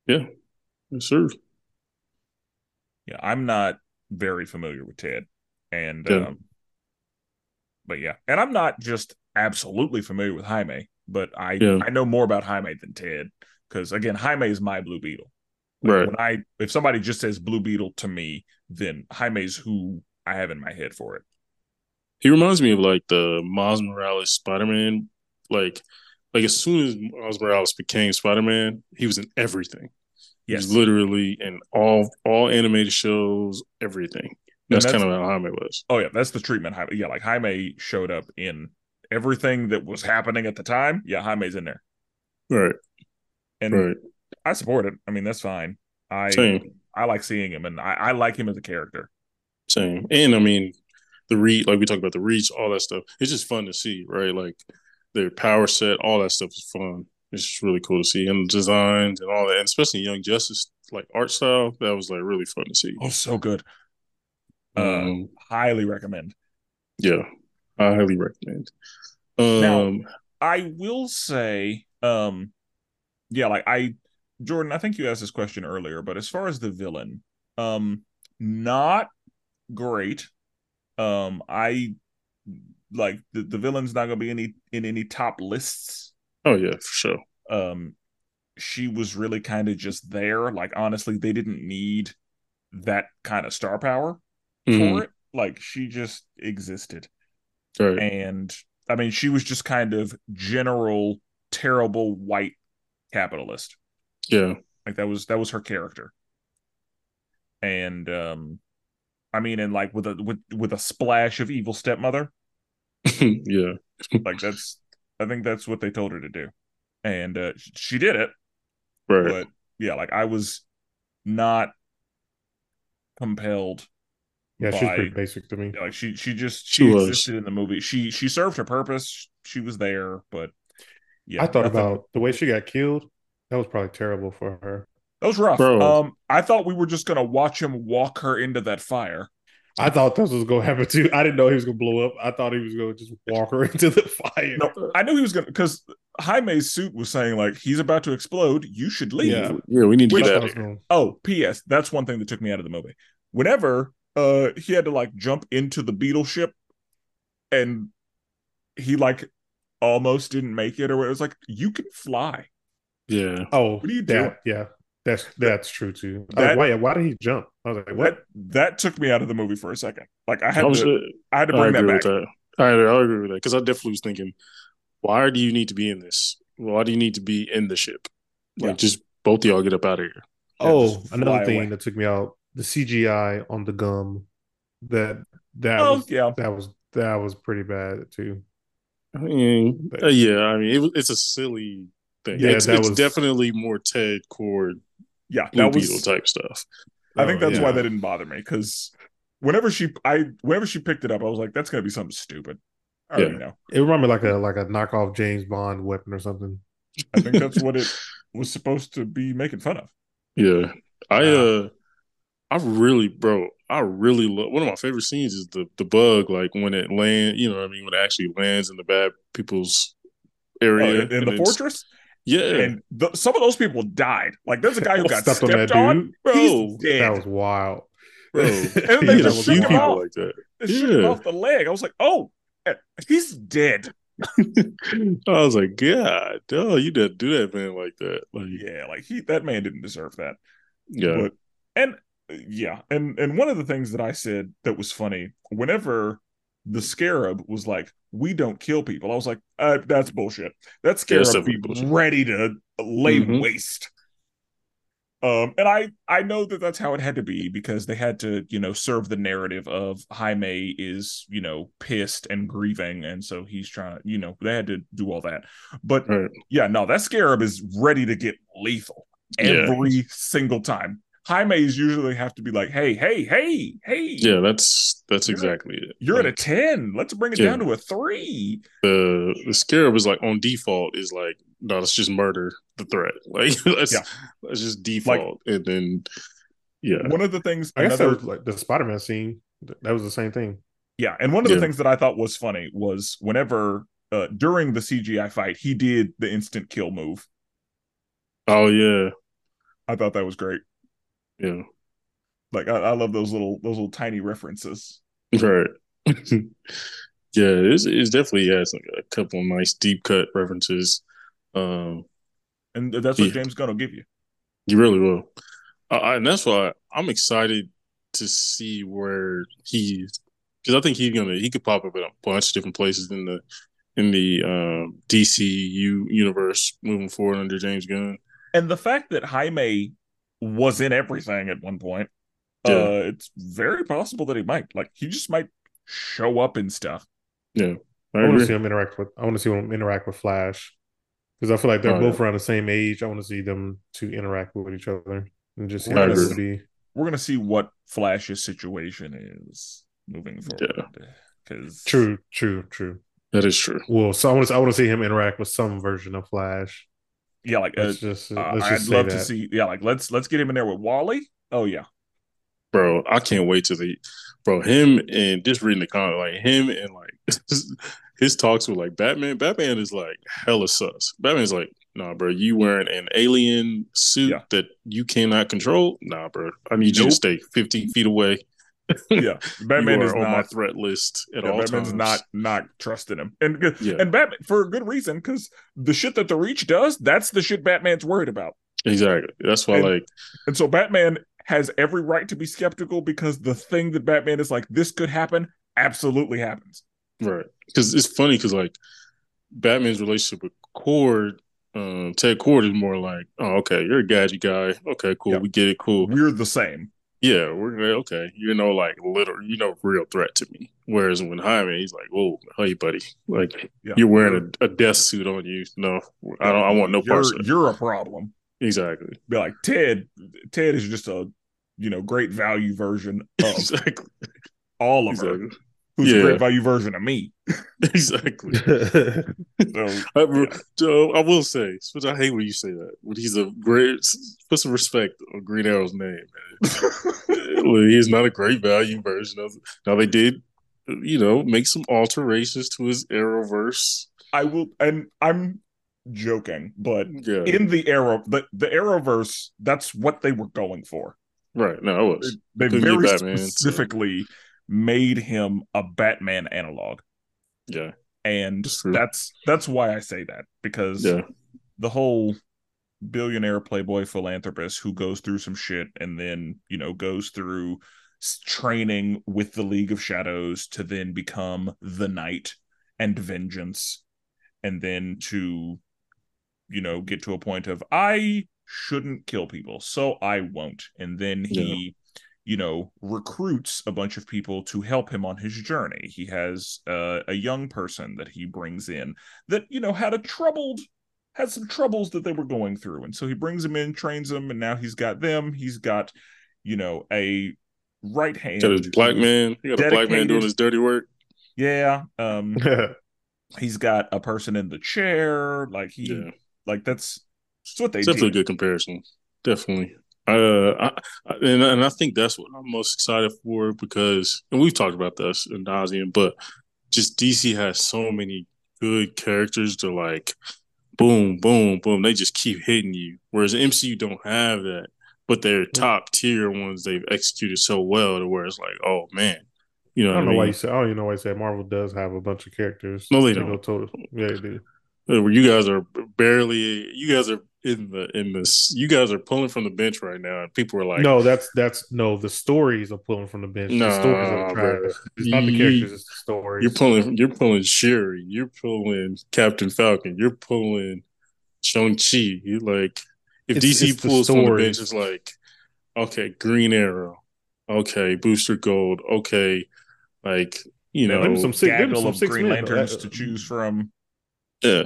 Yes, sir. Yeah, I'm not very familiar with Ted, and Yeah. um, but yeah, and I'm not just absolutely familiar with Jaime, but I Yeah. I know more about Jaime than Ted because again, Jaime is my Blue Beetle. Like, Right. When I if somebody just says Blue Beetle to me, then Jaime's who I have in my head for it. He reminds me of like the Miles Morales Spider Man. Like, like as soon as Miles Morales became Spider Man, he was in everything. He Yes, was literally in all all animated shows, everything. That's, that's- kind of how Jaime was. oh yeah, that's the treatment. Jaime, yeah, like Jaime showed up in everything that was happening at the time. Yeah, Jaime's in there, Right, and right. I support it. I mean, that's fine. I Same, I like seeing him, and I, I like him as a character. same. And I mean, the reach, like we talked about the reach, all that stuff. It's just fun to see, right? Like their power set, all that stuff is fun. It's just really cool to see, and the designs and all that, and especially Young Justice like art style. That was like really fun to see. Oh, so good. Uh, Um, highly recommend. Yeah, I highly recommend. Um, Now- I will say, um, yeah, like I, Jordan, I think you asked this question earlier, but as far as the villain, um, not great. Um, I like the, the villain's not gonna be any in any top lists. Oh yeah, for sure. Um, she was really kind of just there. Like honestly, they didn't need that kind of star power Mhm. for it. Like she just existed. Right. And I mean, she was just kind of general terrible white capitalist. Yeah. Like that was that was her character. And um I mean and like with a with with a splash of evil stepmother, yeah. like that's I think that's what they told her to do. And uh she did it, Right. but yeah, like I was not compelled Yeah, she's pretty basic to me. like she she just She she, was. existed in the movie. She she served her purpose. She was there, but yeah, I thought nothing- about the way she got killed. That was probably terrible for her. That was rough. Bro. Um, I thought we were just gonna watch him walk her into that fire. I thought this was gonna happen too. I didn't know he was gonna blow up. I thought he was gonna just walk her into the fire. No, I knew he was gonna because Jaime's suit was saying like he's about to explode. You should leave. Yeah. Yeah, we need to Which- get out of here. gonna- Oh, P.S. That's one thing that took me out of the movie. Whenever uh he had to like jump into the beetle ship, and he like almost didn't make it, or it was like you can fly. Yeah. Oh, What are you that, Yeah, that's that's true too. That- like, why? Why did he jump? I was like, what? That that took me out of the movie for a second. Like I had I was to I had to I bring that back. with that. I, I agree with that because I definitely was thinking, why do you need to be in this? Why do you need to be in the ship? Like, Yeah. just both of y'all get up out of here. oh, another thing away. that took me out: the CGI on the gum. That that Oh was yeah, that was that was pretty bad too. I mean, uh, yeah, I mean, it, it's a silly thing. Yeah, it's that it's was- definitely more Ted Kord, yeah. Blue That Beetle was. type stuff. I think Oh, that's yeah. why that didn't bother me because whenever she I whenever she picked it up, I was like, that's gonna be something stupid. I Yeah. know. It reminded me like a like a knockoff James Bond weapon or something. I think that's what it was supposed to be making fun of. Yeah, I Wow. uh, I really, bro, I really love. One of my favorite scenes is the the bug, like when it land. You know, what I mean, when it actually lands in the bad people's Oh, area in, in the fortress, Yeah, and the, some of those people died. Like there's a guy who got Stepped stepped, on that on. dude. Bro, He's dead. That was wild, bro. And then they You just know, shoot him off. like that. They shoot him off the leg. I was like, oh, eh, he's dead. I was like, God, oh, you didn't do that man like that. Like, Yeah, like he that man didn't deserve that. yeah, But and yeah, and and one of the things that I said that was funny, whenever the scarab was like, "We don't kill people," I was like, uh, "That's bullshit." That scarab definitely be bullshit. ready to lay Mhm. waste. Um, and I I know that that's how it had to be because they had to you know serve the narrative of Jaime is you know pissed and grieving, and so he's trying to you know they had to do all that. But Right. yeah, no, that scarab is ready to get lethal Yeah. every single time. Jaime's usually have to be like, hey, hey, hey, hey, yeah. That's that's You're at- exactly it. you're at a 10. Let's bring it Yeah. down to a three. the the scarab is like on default is like no, let's just murder the threat. Like let's Yeah. let's just default and then yeah, One of the things, I guess another, that was like the Spider Man scene. That was the same thing. yeah, and one of the Yeah. things that I thought was funny was whenever uh, during the CGI fight, he did the instant kill move. oh yeah, I thought that was great. Yeah, Like I, I love those little those little tiny references. right. yeah, it's, it's definitely has like a couple of nice deep cut references. Um, And that's what Yeah. James Gunn will give you. You really will, uh, and that's why I'm excited to see where he, because I think he's gonna he could pop up in a bunch of different places in the in the um, DCU universe moving forward under James Gunn. And the fact that Jaime was in everything at one point, Yeah. uh, it's very possible that he might. Like he just might show up and stuff. Yeah, I I want to see him interact with. I want to see him interact with Flash because I feel like they're Oh, both around the same age. I want to see them to interact with each other and just see how this be. We're gonna see what Flash's situation is moving forward. Because True, true, true. That is true. Well, so I want to. I want to see him interact with some version of Flash. Yeah, like uh, Let's just. uh, let's I'd just say love to see. Yeah, like let's let's get him in there with Wally. Oh yeah, Bro, I can't wait to the bro him and just reading the comment like him and like his talks with like Batman. Batman is like hella sus. Batman's like Nah, bro, you wearing an alien suit Yeah. that you cannot control? Nah, bro. I need you to stay 15 feet away. Yeah, Batman is are on my not. threat list at yeah, all Batman's times. not not trusting him, and Yeah. and Batman for a good reason because the shit that the Reach does, that's the shit Batman's worried about, exactly. That's why, And- like, and so Batman has every right to be skeptical because the thing that Batman is like, this could happen, absolutely happens. right? Because it's funny because like Batman's relationship with Kord, um, Ted Kord is more like, oh, okay, you're a gadget guy. Okay, cool, Yeah. we get it, cool. We're the same. Yeah, we're okay. You know, like little, you know, real threat to me. Whereas when Jaime, he's like, "Whoa, hey, buddy, like Yeah. you're wearing a, a death suit on you. No, I don't. I want no you're, parts of. You're a problem. Exactly. Be like Ted. Ted is just a you know great value version of exactly. of Exactly. Who's a great value version of me. Exactly. So I, so I will say, which I hate when you say that. When he's a great, put some respect on Green Arrow's name. Man. He's not a great value version of. It. Now they did, you know, make some alterations to his Arrowverse. I will, and I'm joking, but Yeah, in the Arrow, the the Arrowverse, that's what they were going for. right. No, it was. They get very Batman, so- specifically made him a Batman analog, Yeah, and That's true. that's that's why I say that because yeah, the whole billionaire playboy philanthropist who goes through some shit and then you know goes through training with the league of shadows to then become the knight and vengeance and then to you know get to a point of i shouldn't kill people so i won't. And then he you know recruits a bunch of people to help him on his journey he has uh, a young person that he brings in that you know had a troubled had some troubles that they were going through and so he brings them in trains them and now he's got them he's got you know a right hand got his black man. He got a black man doing his dirty work. yeah um he's got a person in the chair like he Yeah, like that's that's what they it's definitely a good comparison. Definitely. Uh, I, I, and and I think that's what I'm most excited for because, and we've talked about this in nauseum, but just DC has so many good characters to like, boom, boom, boom. They just keep hitting you. Whereas MCU don't have that, but they're top tier ones they've executed so well to where it's like, oh man, you know, I don't know why mean? you say. I don't even know why you said Marvel does have a bunch of characters. No, they don't. go. Yeah, they do. Uh, where you guys are barely you guys are in the in this you guys are pulling from the bench right now and people are like no, that's that's no. The stories are pulling from the bench. Nah, the stories are It's not the characters. It's the stories. you're pulling you're pulling sherry you're pulling Captain Falcon you're pulling Shang Chi you like if It's- DC it's the pulls from the bench it's like okay Green Arrow okay Booster Gold okay like you Yeah, know them some sick, them some of six green men. lanterns Uh, to choose from Yeah.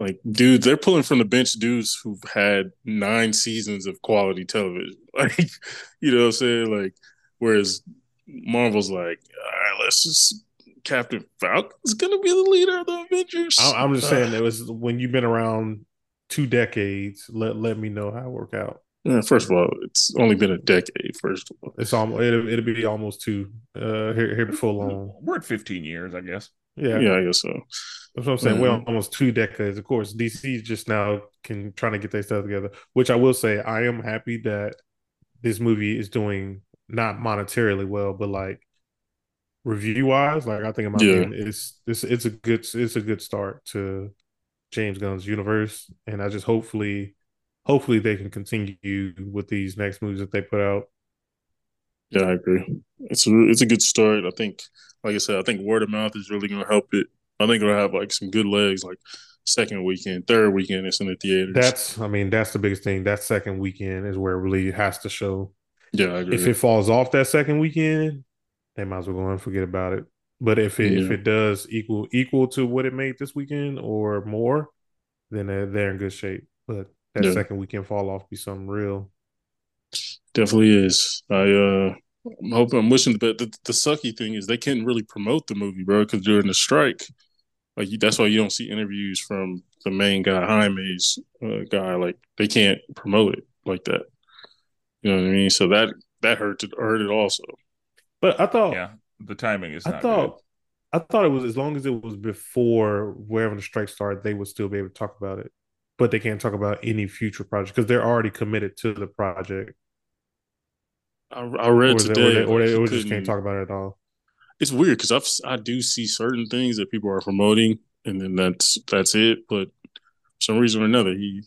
Like, dudes, they're pulling from the bench dudes who've had nine seasons of quality television. Like, you know what I'm saying? Like, whereas Marvel's like, all right, let's just Captain Falcon's gonna be the leader of the Avengers. I, I'm just Uh, saying it was when you've been around two decades. Let let me know how it work out. yeah, first of all, it's only been a decade, first of all. It's almost it'll, it'll be almost two uh here here before long. we're at 15 years i guess Yeah, Yeah, I guess so. That's what I'm saying. Mhm. We're almost two decades. Of course, DC just now can trying to get their stuff together. Which I will say, I am happy that this movie is doing not monetarily well, but like review wise, like I think in my Yeah. opinion, it's it's it's a good it's a good start to James Gunn's universe, and I just hopefully hopefully they can continue with these next movies that they put out. Yeah, I agree. It's a it's a good start. I think, like I said, I think word of mouth is really gonna help it. I think it'll have like some good legs, like second weekend, third weekend, it's in the theaters. That's I mean that's the biggest thing. That second weekend is where it really has to show. yeah, I agree. If it falls off that second weekend, they might as well go and forget about it. But if it if it does equal equal to what it made this weekend or more, then they're, they're in good shape. But that Yeah. second weekend fall off be something real. Definitely is. I uh I'm hoping I'm wishing but the, the sucky thing is they can't really promote the movie, bro, because during the strike, like that's why you don't see interviews from the main guy, Jaime's uh, guy. Like they can't promote it like that. You know what I mean? So that that hurt it hurt it also. But I thought yeah the timing is I thought I thought it was as long as it was before wherever the strike started, they would still be able to talk about it. but they can't talk about any future project because they're already committed to the project. I, I read or today, they, or they, or they just can't talk about it at all. It's weird because I've I do see certain things that people are promoting, and then that's that's it. But some reason or another, he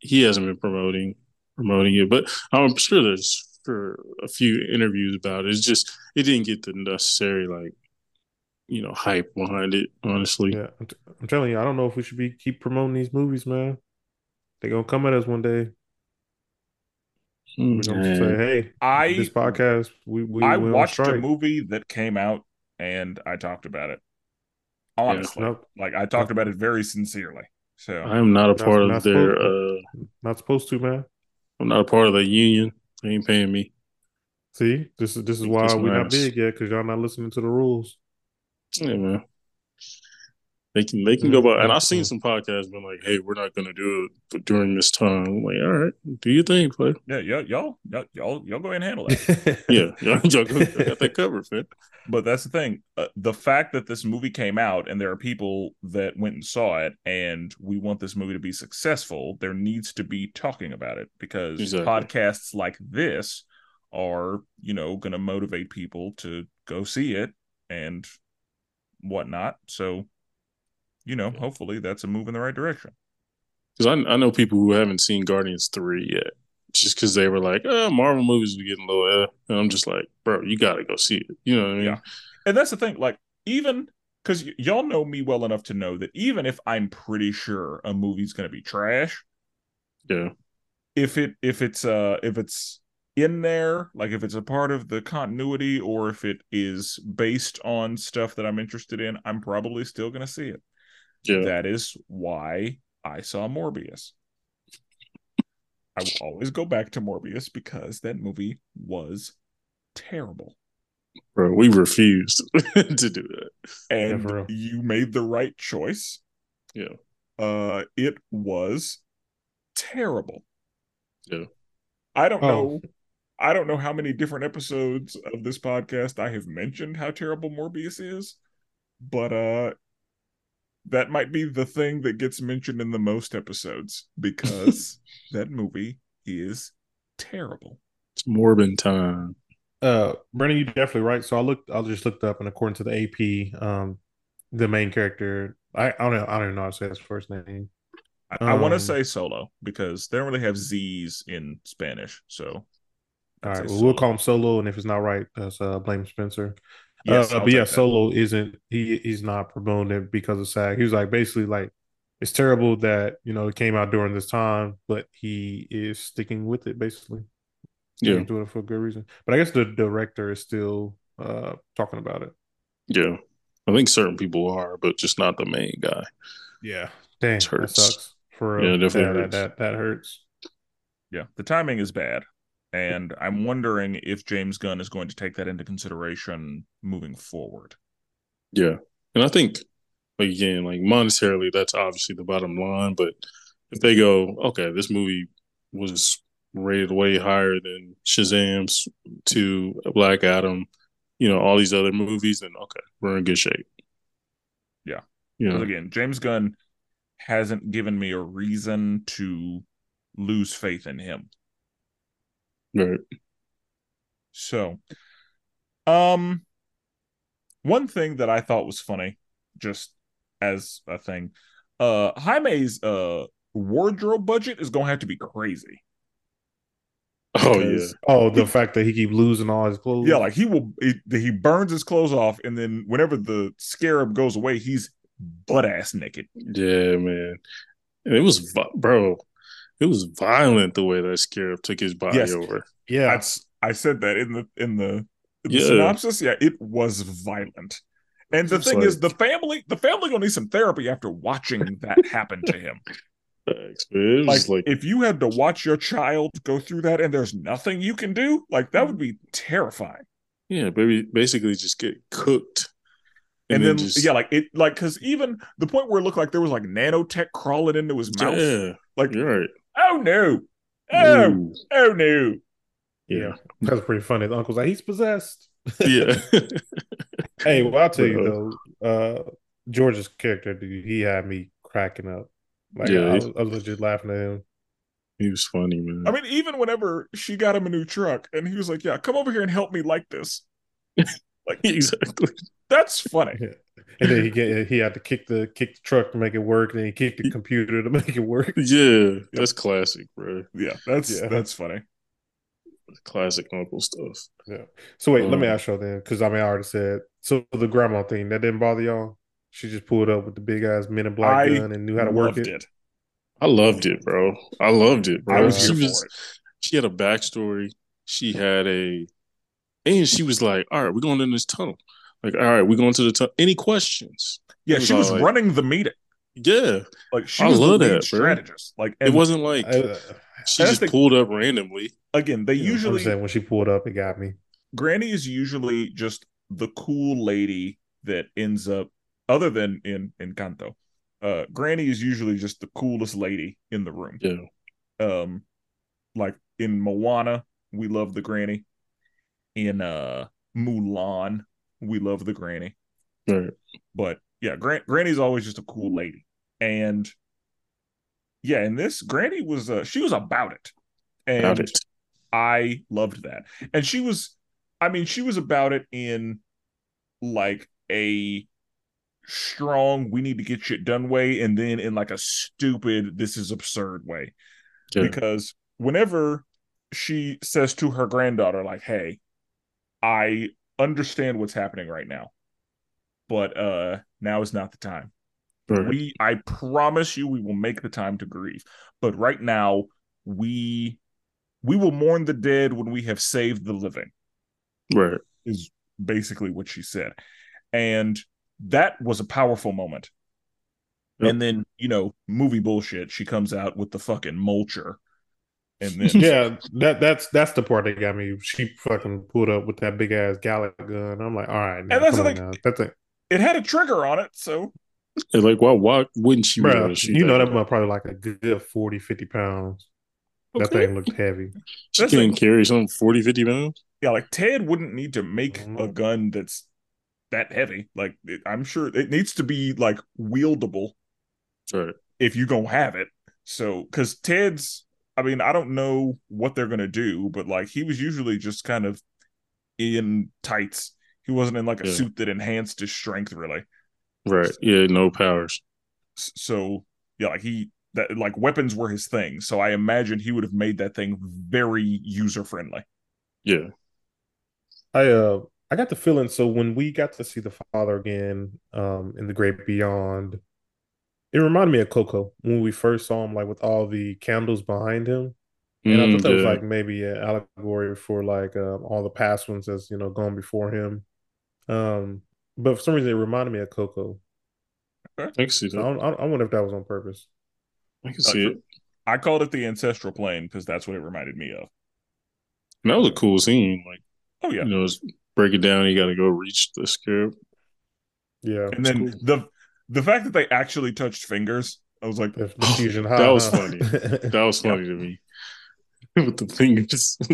he hasn't been promoting promoting it. But I'm sure there's for a few interviews about it. It's just it didn't get the necessary like you know hype behind it. Honestly, Yeah, I'm, t- I'm telling you, I don't know if we should be keep promoting these movies, man. They're gonna come at us one day. We're gonna say, Man. "Hey, I this podcast, we we I we on watched a movie that came out and I talked about it. Honestly, Nope. like I talked about it very sincerely. So I am not a part not of their. supposed uh Not supposed to, man. I'm not a part of the union. They ain't paying me. See, this is this is why we're not big yet because y'all not listening to the rules. Yeah, man. They can they can go by, and I've seen Mhm. some podcasts been like, "Hey, we're not going to do it during this time." I'm like, "All right, do your thing, play." yeah, y'all, y'all, y'all, y'all, y'all go ahead and handle that. Yeah, y'all, y'all go- got that covered, man. But that's the thing. Uh, the fact that this movie came out and there are people that went and saw it, and we want this movie to be successful, there needs to be talking about it because Exactly. podcasts like this are, you know, going to motivate people to go see it and whatnot. So, you know, hopefully that's a move in the right direction. Because I I know people who haven't seen Guardians three yet, just because they were like, "Oh, Marvel movies are getting low," eh." and I'm just like, "Bro, you got to go see it." You know what I mean? Yeah. And that's the thing, like, even because y- y'all know me well enough to know that even if I'm pretty sure a movie's going to be trash, Yeah, if it if it's uh if it's in there like if it's a part of the continuity or if it is based on stuff that i'm interested in i'm probably still going to see it yeah. that is why i saw morbius i will always go back to morbius because that movie was terrible Bro, we refused to do that. and for real. you made the right choice Yeah. uh it was terrible Yeah. i don't Oh. know i don't know how many different episodes of this podcast i have mentioned how terrible morbius is but uh that might be the thing that gets mentioned in the most episodes because that movie is terrible It's Morbin time. Uh, Brandon, you're definitely right. So I looked, I just looked up, and according to the AP, um, the main character, I, I don't know, I don't even know how to say his first name. i, I want to Um, say solo because they don't really have z's in spanish so All I'd right, say well, we'll call him Solo, and if it's not right, that's uh, blame Spenser. Yes uh, but yeah, that. Solo isn't he? He's not promoting it because of SAG. He was like basically like it's terrible that you know it came out during this time, but he is sticking with it basically. Yeah, He's doing it for a good reason. But I guess the director is still uh talking about it. yeah. I think certain people are, but just not the main guy. Yeah, dang, It that hurts. sucks for Yeah, real. definitely that, hurts. that that that hurts. Yeah, the timing is bad. And I'm wondering if James Gunn is going to take that into consideration moving forward. Yeah, and I think like again, like monetarily, that's obviously the bottom line. But if they go, okay, this movie was rated way higher than Shazam's to Black Adam, you know, all these other movies, then okay, we're in good shape. Yeah. Yeah. Because again, James Gunn hasn't given me a reason to lose faith in him. Right. So, um, one thing that I thought was funny, just as a thing, uh, Jaime's uh wardrobe budget is gonna have to be crazy. Oh yeah, Oh, the fact that he keep losing all his clothes. Yeah, like he will he, he burns his clothes off, and then whenever the scarab goes away, he's butt ass naked. yeah, man. And it was, bro, it was violent the way that Scarab took his body Yes. over. yeah. That's I said that in the in the, in the Yeah. synopsis. Yeah, it was violent. And the It's thing is, the family the family gonna need some therapy after watching that happen to him. Facts, man. It was Like, like, if you had to watch your child go through that and there's nothing you can do, like that would be terrifying. yeah, baby, basically just get cooked. And, then, just, yeah, like it like because even the point where it looked like there was like nanotech crawling into his mouth. yeah, Like, you're right. Oh no. Oh, Ooh. oh no. Yeah, That's pretty funny. The uncle's like, he's possessed. yeah. Hey, well, I'll tell you though, uh, George's character, dude, he had me cracking up. Like yeah, I, was, I was just laughing at him. He was funny, man. I mean, even whenever she got him a new truck, and he was like, "Yeah, come over here and help me like this." like exactly. That's funny. Yeah. And then he get, he had to kick the kick the truck to make it work, and then he kicked the computer to make it work. Yeah, that's classic, bro. Yeah, that's yeah. that's funny. Classic uncle stuff. Yeah. So wait, um, let me um, ask y'all then, because I mean, I already said so. The grandma thing that didn't bother y'all. She just pulled up with the big ass Men in Black I gun and knew how to work it. it. I loved it, bro. I loved it, bro. I was she was, it. She had a backstory. She had a, and she was like, "All right, we're going in this tunnel. Like, all right, we're going to the tunnel. Any questions?" Yeah, was she was like, running the meeting. Yeah, like she I was love the that, strategist. Bro. Like, it wasn't like I, she just the, pulled up randomly. Again, they you usually know when she pulled up, it got me. Granny is usually just the cool lady that ends up, other than in Encanto, uh Granny is usually just the coolest lady in the room. Yeah. Um like in Moana, we love the granny. In uh Mulan, we love the granny. Right. But yeah, Gran- Granny's always just a cool lady. And yeah, and this Granny was uh she was about it. And about it. I loved that. And she was I mean, she was about it in like a strong we need to get shit done way and then in like a stupid this is absurd way yeah. because whenever she says to her granddaughter like hey i understand what's happening right now but uh now is not the time right. we i promise you we will make the time to grieve but right now we we will mourn the dead when we have saved the living right is basically what she said and that was a powerful moment. Yep. And then, you know, movie bullshit, she comes out with the fucking mulcher. And then Yeah, that that's that's the part that got me. She fucking pulled up with that big ass Galick gun. I'm like, all right, now, and that's the thing. That's it. It had a trigger on it, so it's like why why wouldn't she Bro, you know that might probably like a good 40, 50 pounds. Okay. That thing looked heavy. She that's can like, carry some 40, 50 pounds. Yeah, like Ted wouldn't need to make a mm-hmm. gun that's that heavy. Like it, I'm sure it needs to be like wieldable. Right. If you gonna have it. So because Ted's I mean, I don't know what they're gonna do, but like he was usually just kind of in tights. He wasn't in like a yeah. suit that enhanced his strength really. Right. Yeah, no powers. So yeah, like he that like weapons were his thing. So I imagine he would have made that thing very user friendly. Yeah. I uh I got the feeling. So when we got to see the father again um, in the Great Beyond, it reminded me of Coco when we first saw him, like with all the candles behind him. And mm, I thought that yeah. was like maybe an allegory for like uh, all the past ones that's you know gone before him. Um, but for some reason, it reminded me of Coco. I can see that. So I, I, wonder if that was on purpose. I can see uh, it. I called it the ancestral plane because that's what it reminded me of. And that was a cool scene. Like, oh yeah, you know, break it down. You got to go reach the scarab. Yeah, and then cool. the the fact that they actually touched fingers, I was like, oh, that was funny. that was funny to me with the fingers.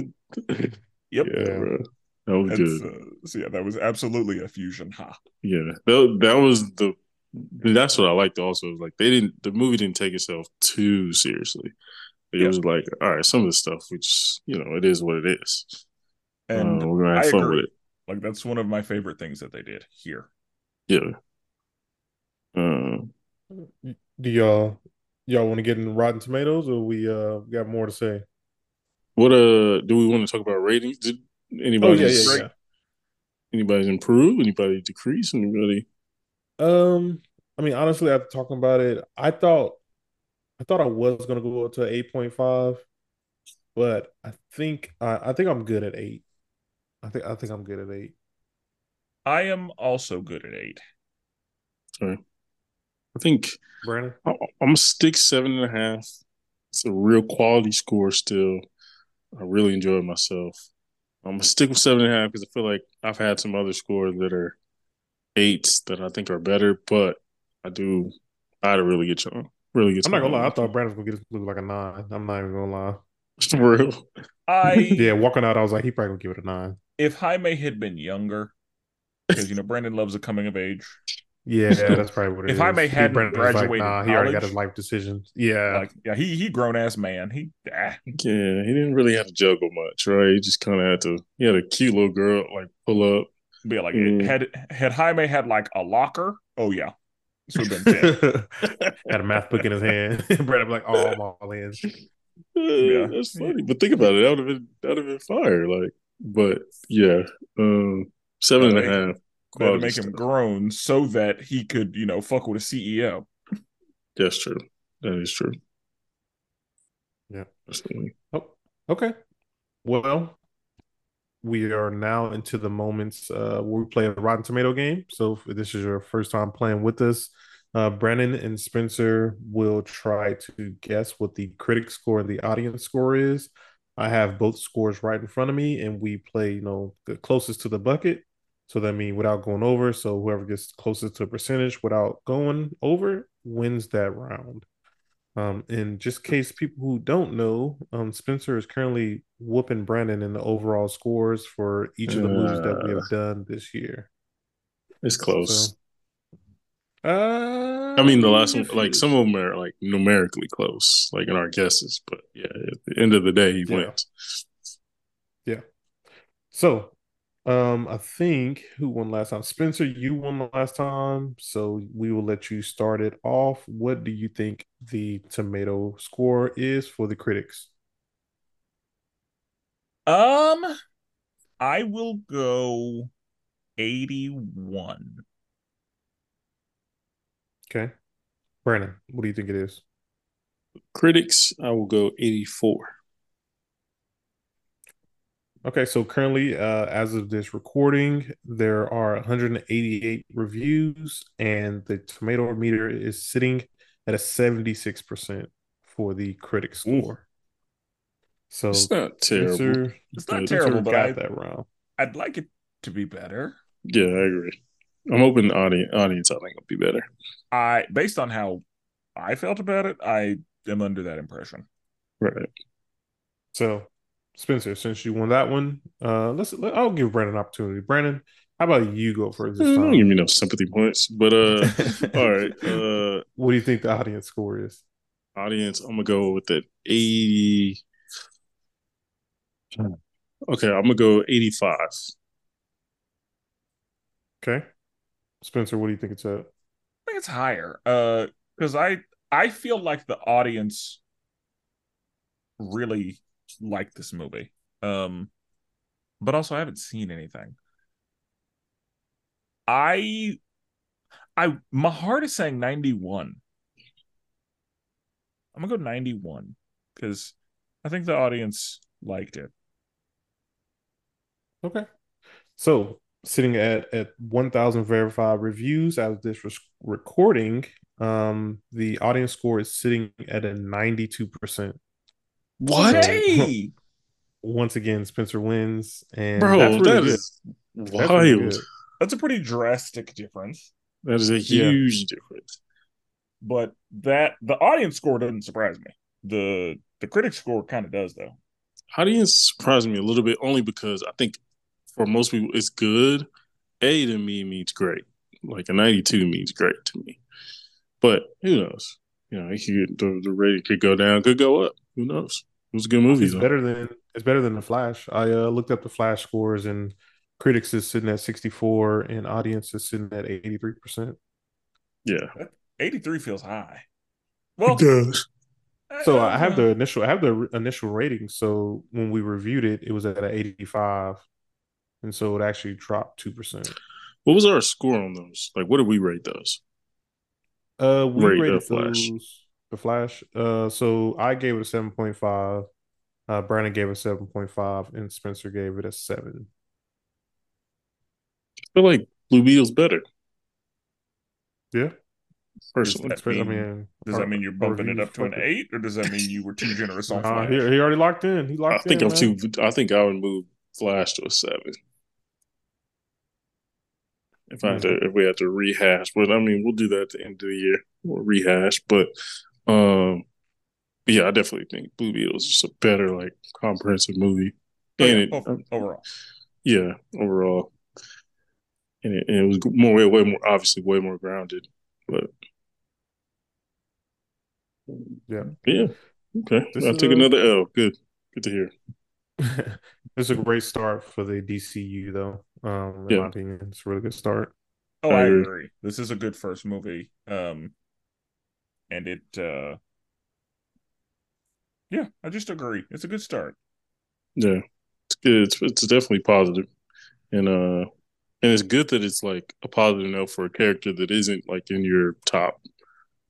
yep, yeah, bro. That was good. Uh, so yeah, that was absolutely a fusion. Ha. Yeah, that, that was the. That's what I liked. Also, like they didn't. The movie didn't take itself too seriously. It yeah. was like, all right, some of the stuff, which you know, it is what it is. And uh, we're gonna have I fun agree. with it. Like that's one of my favorite things that they did here. Yeah. Um, do y'all y'all want to get in Rotten Tomatoes, or we uh got more to say? What uh do we want to talk about ratings? Did anybody? Oh, yeah, yeah, yeah. Anybody's improve? Anybody decrease? Anybody? Um, I mean, honestly, after talking about it, I thought I thought I was gonna go up to eight point five, but I think I, I think I'm good at eight. I think I think I'm good at eight. I am also good at eight. Sorry. I think Brandon. I'm gonna stick seven and a half. It's a real quality score still. I really enjoyed myself. I'm gonna stick with seven and a half because I feel like I've had some other scores that are eights that I think are better, but I do I had to really get you really get. I'm not gonna lie. I thought Brandon was gonna get this movie like a nine. I'm not even gonna lie. For real. I yeah, walking out, I was like, he probably gonna give it a nine if Jaime had been younger, because you know Brandon loves a coming of age. Yeah, that's probably what it If is. Jaime I think hadn't Brandon was graduated nah, he already got his life decisions. Yeah, Like, yeah, he he grown ass man. He ah, Yeah, he didn't really have to juggle much, right? He just kind of had to. He had a cute little girl like pull up. be like Mm. had had Jaime had like a locker. Oh yeah, this would have been had a math book in his hand. Brandon was like, "Oh, I'm all in." Yeah, that's funny. But think about it. That would have been that would have been fire. Like, but yeah, um, seven and a half. They to make him stuff. grown so that he could you know fuck with a CEO. That's true. That is true. Yeah. Oh, okay. Well, we are now into the moments uh, where we play a Rotten Tomato game. So if this is your first time playing with us, uh, Brandon and Spenser will try to guess what the critic score and the audience score is. I have both scores right in front of me, and we play, you know, the closest to the bucket. So that means without going over. So whoever gets closest to a percentage without going over wins that round. Um, in just case people who don't know, um, Spenser is currently whooping Brandon in the overall scores for each of the movies that we have done this year. It's close. So, uh, I mean, the last one, like some of them are like numerically close, like in our guesses. But yeah, at the end of the day, he Yeah. wins. Yeah. So, um, I think who won last time? Spenser, you won the last time, so we will let you start it off. What do you think the tomato score is for the critics? Um, I will go eighty-one. Okay, Brandon, what do you think it is? Critics, I will go eighty-four. Okay, so currently, uh, as of this recording, there are 188 reviews, and the tomato meter is sitting at a 76% for the critic score. So It's not terrible. Spenser, It's not Good. Spenser terrible, but got I, that round. I'd like it to be better. Yeah, I agree. I'm hoping the audience, audience, I think, will be better. I, based on how I felt about it, I am under that impression. Right. So, Spenser, since you won that one, uh, let's. Let, I'll give Brandon an opportunity. Brandon, how about you go first this Mm, Don't give time? me no sympathy points, but uh, all right. Uh, What do you think the audience score is? audience, I'm gonna go with that 80. Okay, I'm gonna go 85. Okay, Spenser, what do you think it's at? I think it's higher. Uh, because I I feel like the audience really liked this movie. Um, but also I haven't seen anything. I I my heart is saying 91. I'm gonna go 91 because I think the audience liked it. Okay. So sitting at at 1,000 verified reviews as of this recording, um, the audience score is sitting at a 92%. What? Hey, Once again, Spenser wins, and Bro, that's really that good. is That's wild. good. that's a pretty drastic difference. That is a Yeah. huge difference. but that the audience score doesn't surprise me. The the critic score kind of does though. Audience surprised me a little bit only because I think for most people it's good. A to me means great. Like a 92 means great to me. But who knows? You know, could, the, the rating could go down, could go up. Who knows? It was a good movie. It's though. better than it's better than the Flash. I uh, looked up the Flash scores, and critics is sitting at 64, and audience is sitting at 83%. Yeah. 83 feels high. Well, does. So I have the initial I have the initial rating. So when we reviewed it, it was at an 85. And so it actually dropped 2%. What was our score on those? Like, what did we rate those? Uh we Rate the rated Flash. those the Flash. Uh so I gave it a 7.5. Uh Brandon gave it a 7.5 and Spencer gave it a 7. I feel like Blue Beetle's better, Yeah. personally. That Spe- I mean- mean does that mean you're bumping it up to an eight, or does that mean you were too generous on Nah, Flash? he, he already locked in. He I locked think in. I'm man. too. I think I would move Flash to a seven. If I had to, if we had to rehash, but I mean, we'll do that at the end of the year. We'll rehash, but um, yeah, I definitely think Blue Beetle is just a better, like, comprehensive movie. Oh, And yeah, it, o- overall. yeah, overall, and it, and it was more way, way more obviously way more grounded. But Yeah. yeah, okay. This I is took a- another L. Good, good to hear. it's a great start for the DCU, though. Um, in Yeah. my opinion, it's a really good start. Oh, I I agree. agree. This is a good first movie. Um, and it, uh, yeah, I just agree. It's a good start. Yeah, it's good. It's, it's definitely positive, and uh, and it's good that it's like a positive note for a character that isn't like in your top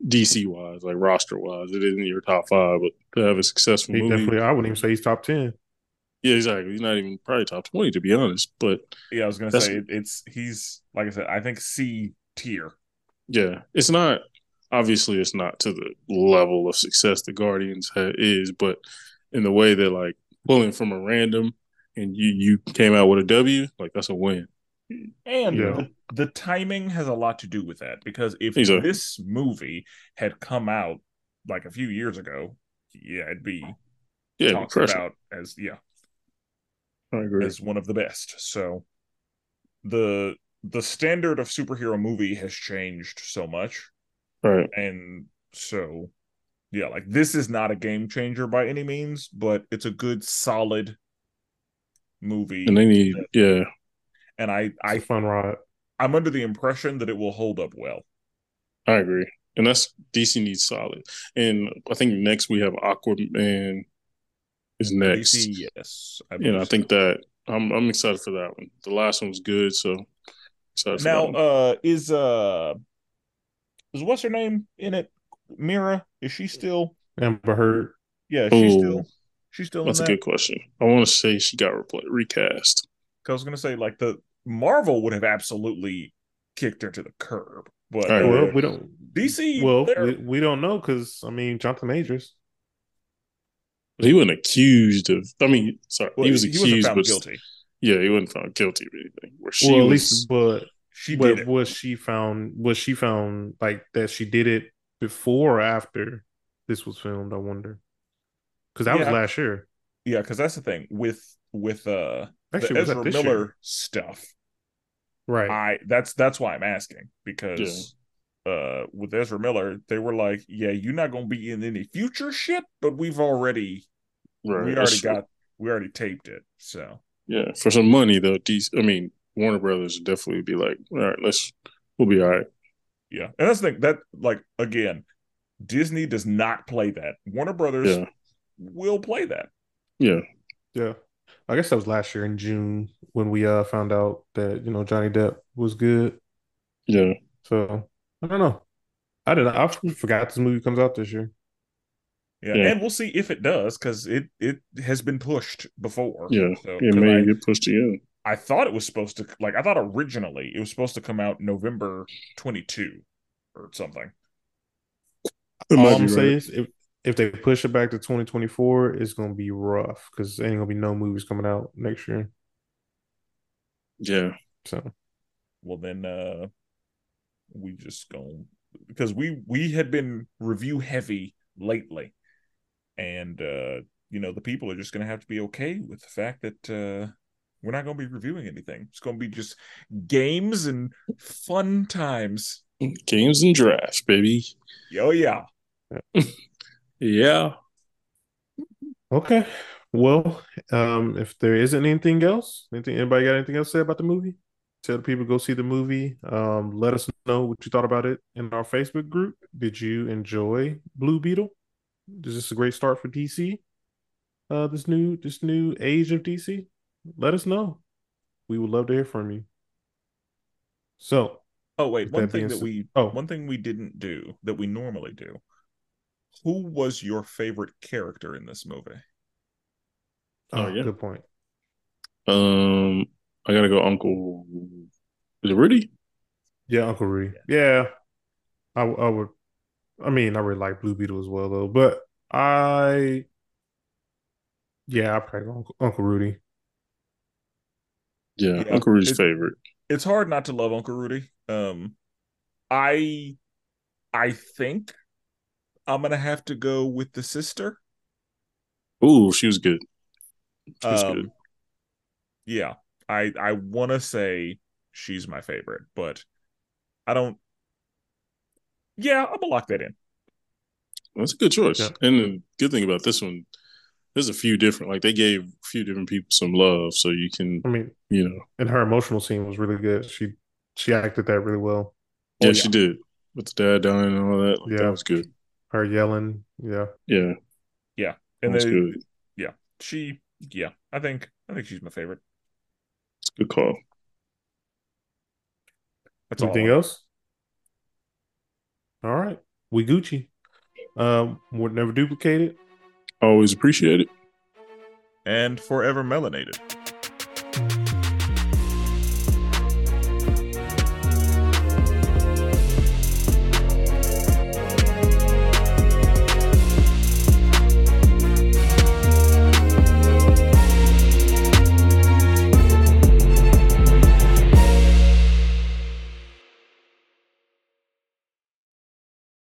DC wise, like roster wise. It isn't your top five, but to have a successful He movie. definitely, I wouldn't even say he's top ten. Yeah, exactly. He's not even probably top twenty to be honest, but Yeah, I was gonna say it, it's he's like I said. I think C tier. yeah, it's not. Obviously, it's not to the level of success the Guardians ha- is, but in the way that like pulling from a random and you you came out with a W, like that's a win. And Yeah. the, the timing has a lot to do with that because if Exactly. this movie had come out like a few years ago, yeah, it'd be Yeah, talked crushing. about as yeah I agree. as one of the best. So the the standard of superhero movie has changed so much, Right. and so yeah, like this is not a game changer by any means, but it's a good solid movie. And they need yeah. and I It's a I fun ride. I'm under the impression that it will hold up well. I agree. And that's DC needs solid. And I think next we have Aquaman is next. DC, yes. I You know, I think so. that I'm I'm excited for that one. The last one was good, so excited for now that one. uh is uh is what's her name in it? Mera? Is she still Amber Heard. yeah, she's Ooh. still she's still That's a that. good question. I want to say she got repla recast. 'Cause I was gonna say like the Marvel would have absolutely kicked her to the curb. But All right. Well, we don't. DC Well, we, we don't know because I mean, Jonathan Majors. He wasn't accused of I mean, sorry, well, he was he accused wasn't found but guilty. yeah, he wasn't found guilty of anything. Where she well, at was least, but She but did it. was she found? Was she found like that? She did it before or after this was filmed? I wonder. Because that was last year. Yeah, because that's the thing with with uh Actually, the was that Ezra Miller year? stuff. Right. I that's that's why I'm asking because uh with Ezra Miller they were like, yeah, you're not gonna be in any future shit, but we've already right. we that's already true. got we already taped it. So Yeah, for some money though. DC, I mean, Warner Brothers would definitely be like, all right, let's we'll be all right. yeah, and that's the thing that like again, Disney does not play that. Warner Brothers Yeah, will play that. yeah, yeah. I guess that was last year in June when we uh found out that you know Johnny Depp was good. yeah. So I don't know. I didn't. I forgot this movie comes out this year. Yeah, Yeah. and we'll see if it does because it it has been pushed before. Yeah, so, It 'cause may I, get pushed again. I thought it was supposed to like I thought originally it was supposed to come out November 22 or something. It All might I'm be saying is if if they push it back to 2024, it's gonna be rough because ain't gonna be no movies coming out next year. Yeah, So Well then uh we just go because we we had been review heavy lately and uh you know the people are just going to have to be okay with the fact that uh we're not going to be reviewing anything. It's going to be just games and fun times. games and drafts, baby. Oh yeah. Yeah. okay. Well, um, if there isn't anything else, anything anybody got anything else to say about the movie? Tell the people go see the movie. Um, let us know what you thought about it in our Facebook group. Did you enjoy Blue Beetle? Is this a great start for DC? Uh, this new this new age of DC? Let us know. We would love to hear from you. So, Oh wait, one that thing that we oh. one thing we didn't do that we normally do. Who was your favorite character in this movie? Oh, oh, yeah. good point. Um, I gotta go. Uncle. Is it Rudy? Yeah, Uncle Rudy. Yeah, I, I would. I mean, I really like Blue Beetle as well, though. But I, yeah, I probably go Uncle, Uncle Rudy. Yeah, Yeah, Uncle Rudy's it- favorite. It's hard not to love Uncle Rudy. Um I I think I'm gonna have to go with the sister. Ooh, she was good. She was Um, good. Yeah, I I want to say she's my favorite, but I don't. Yeah, I'm gonna lock that in. That's a good choice. Yeah. And the good thing about this one, there's a few different. Like they gave a few different people some love, so you can, I mean, you know, and her emotional scene was really good. She she acted that really well. yeah, Oh, she did with the dad dying and all that. Like, Yeah. that was good. Her yelling, yeah. Yeah, Yeah, that and was they, good. she, yeah, I think I think she's my favorite. It's a good call. That's all. Else? All right, we Gucci. Um, would never duplicate it. Always appreciate it. And forever melanated.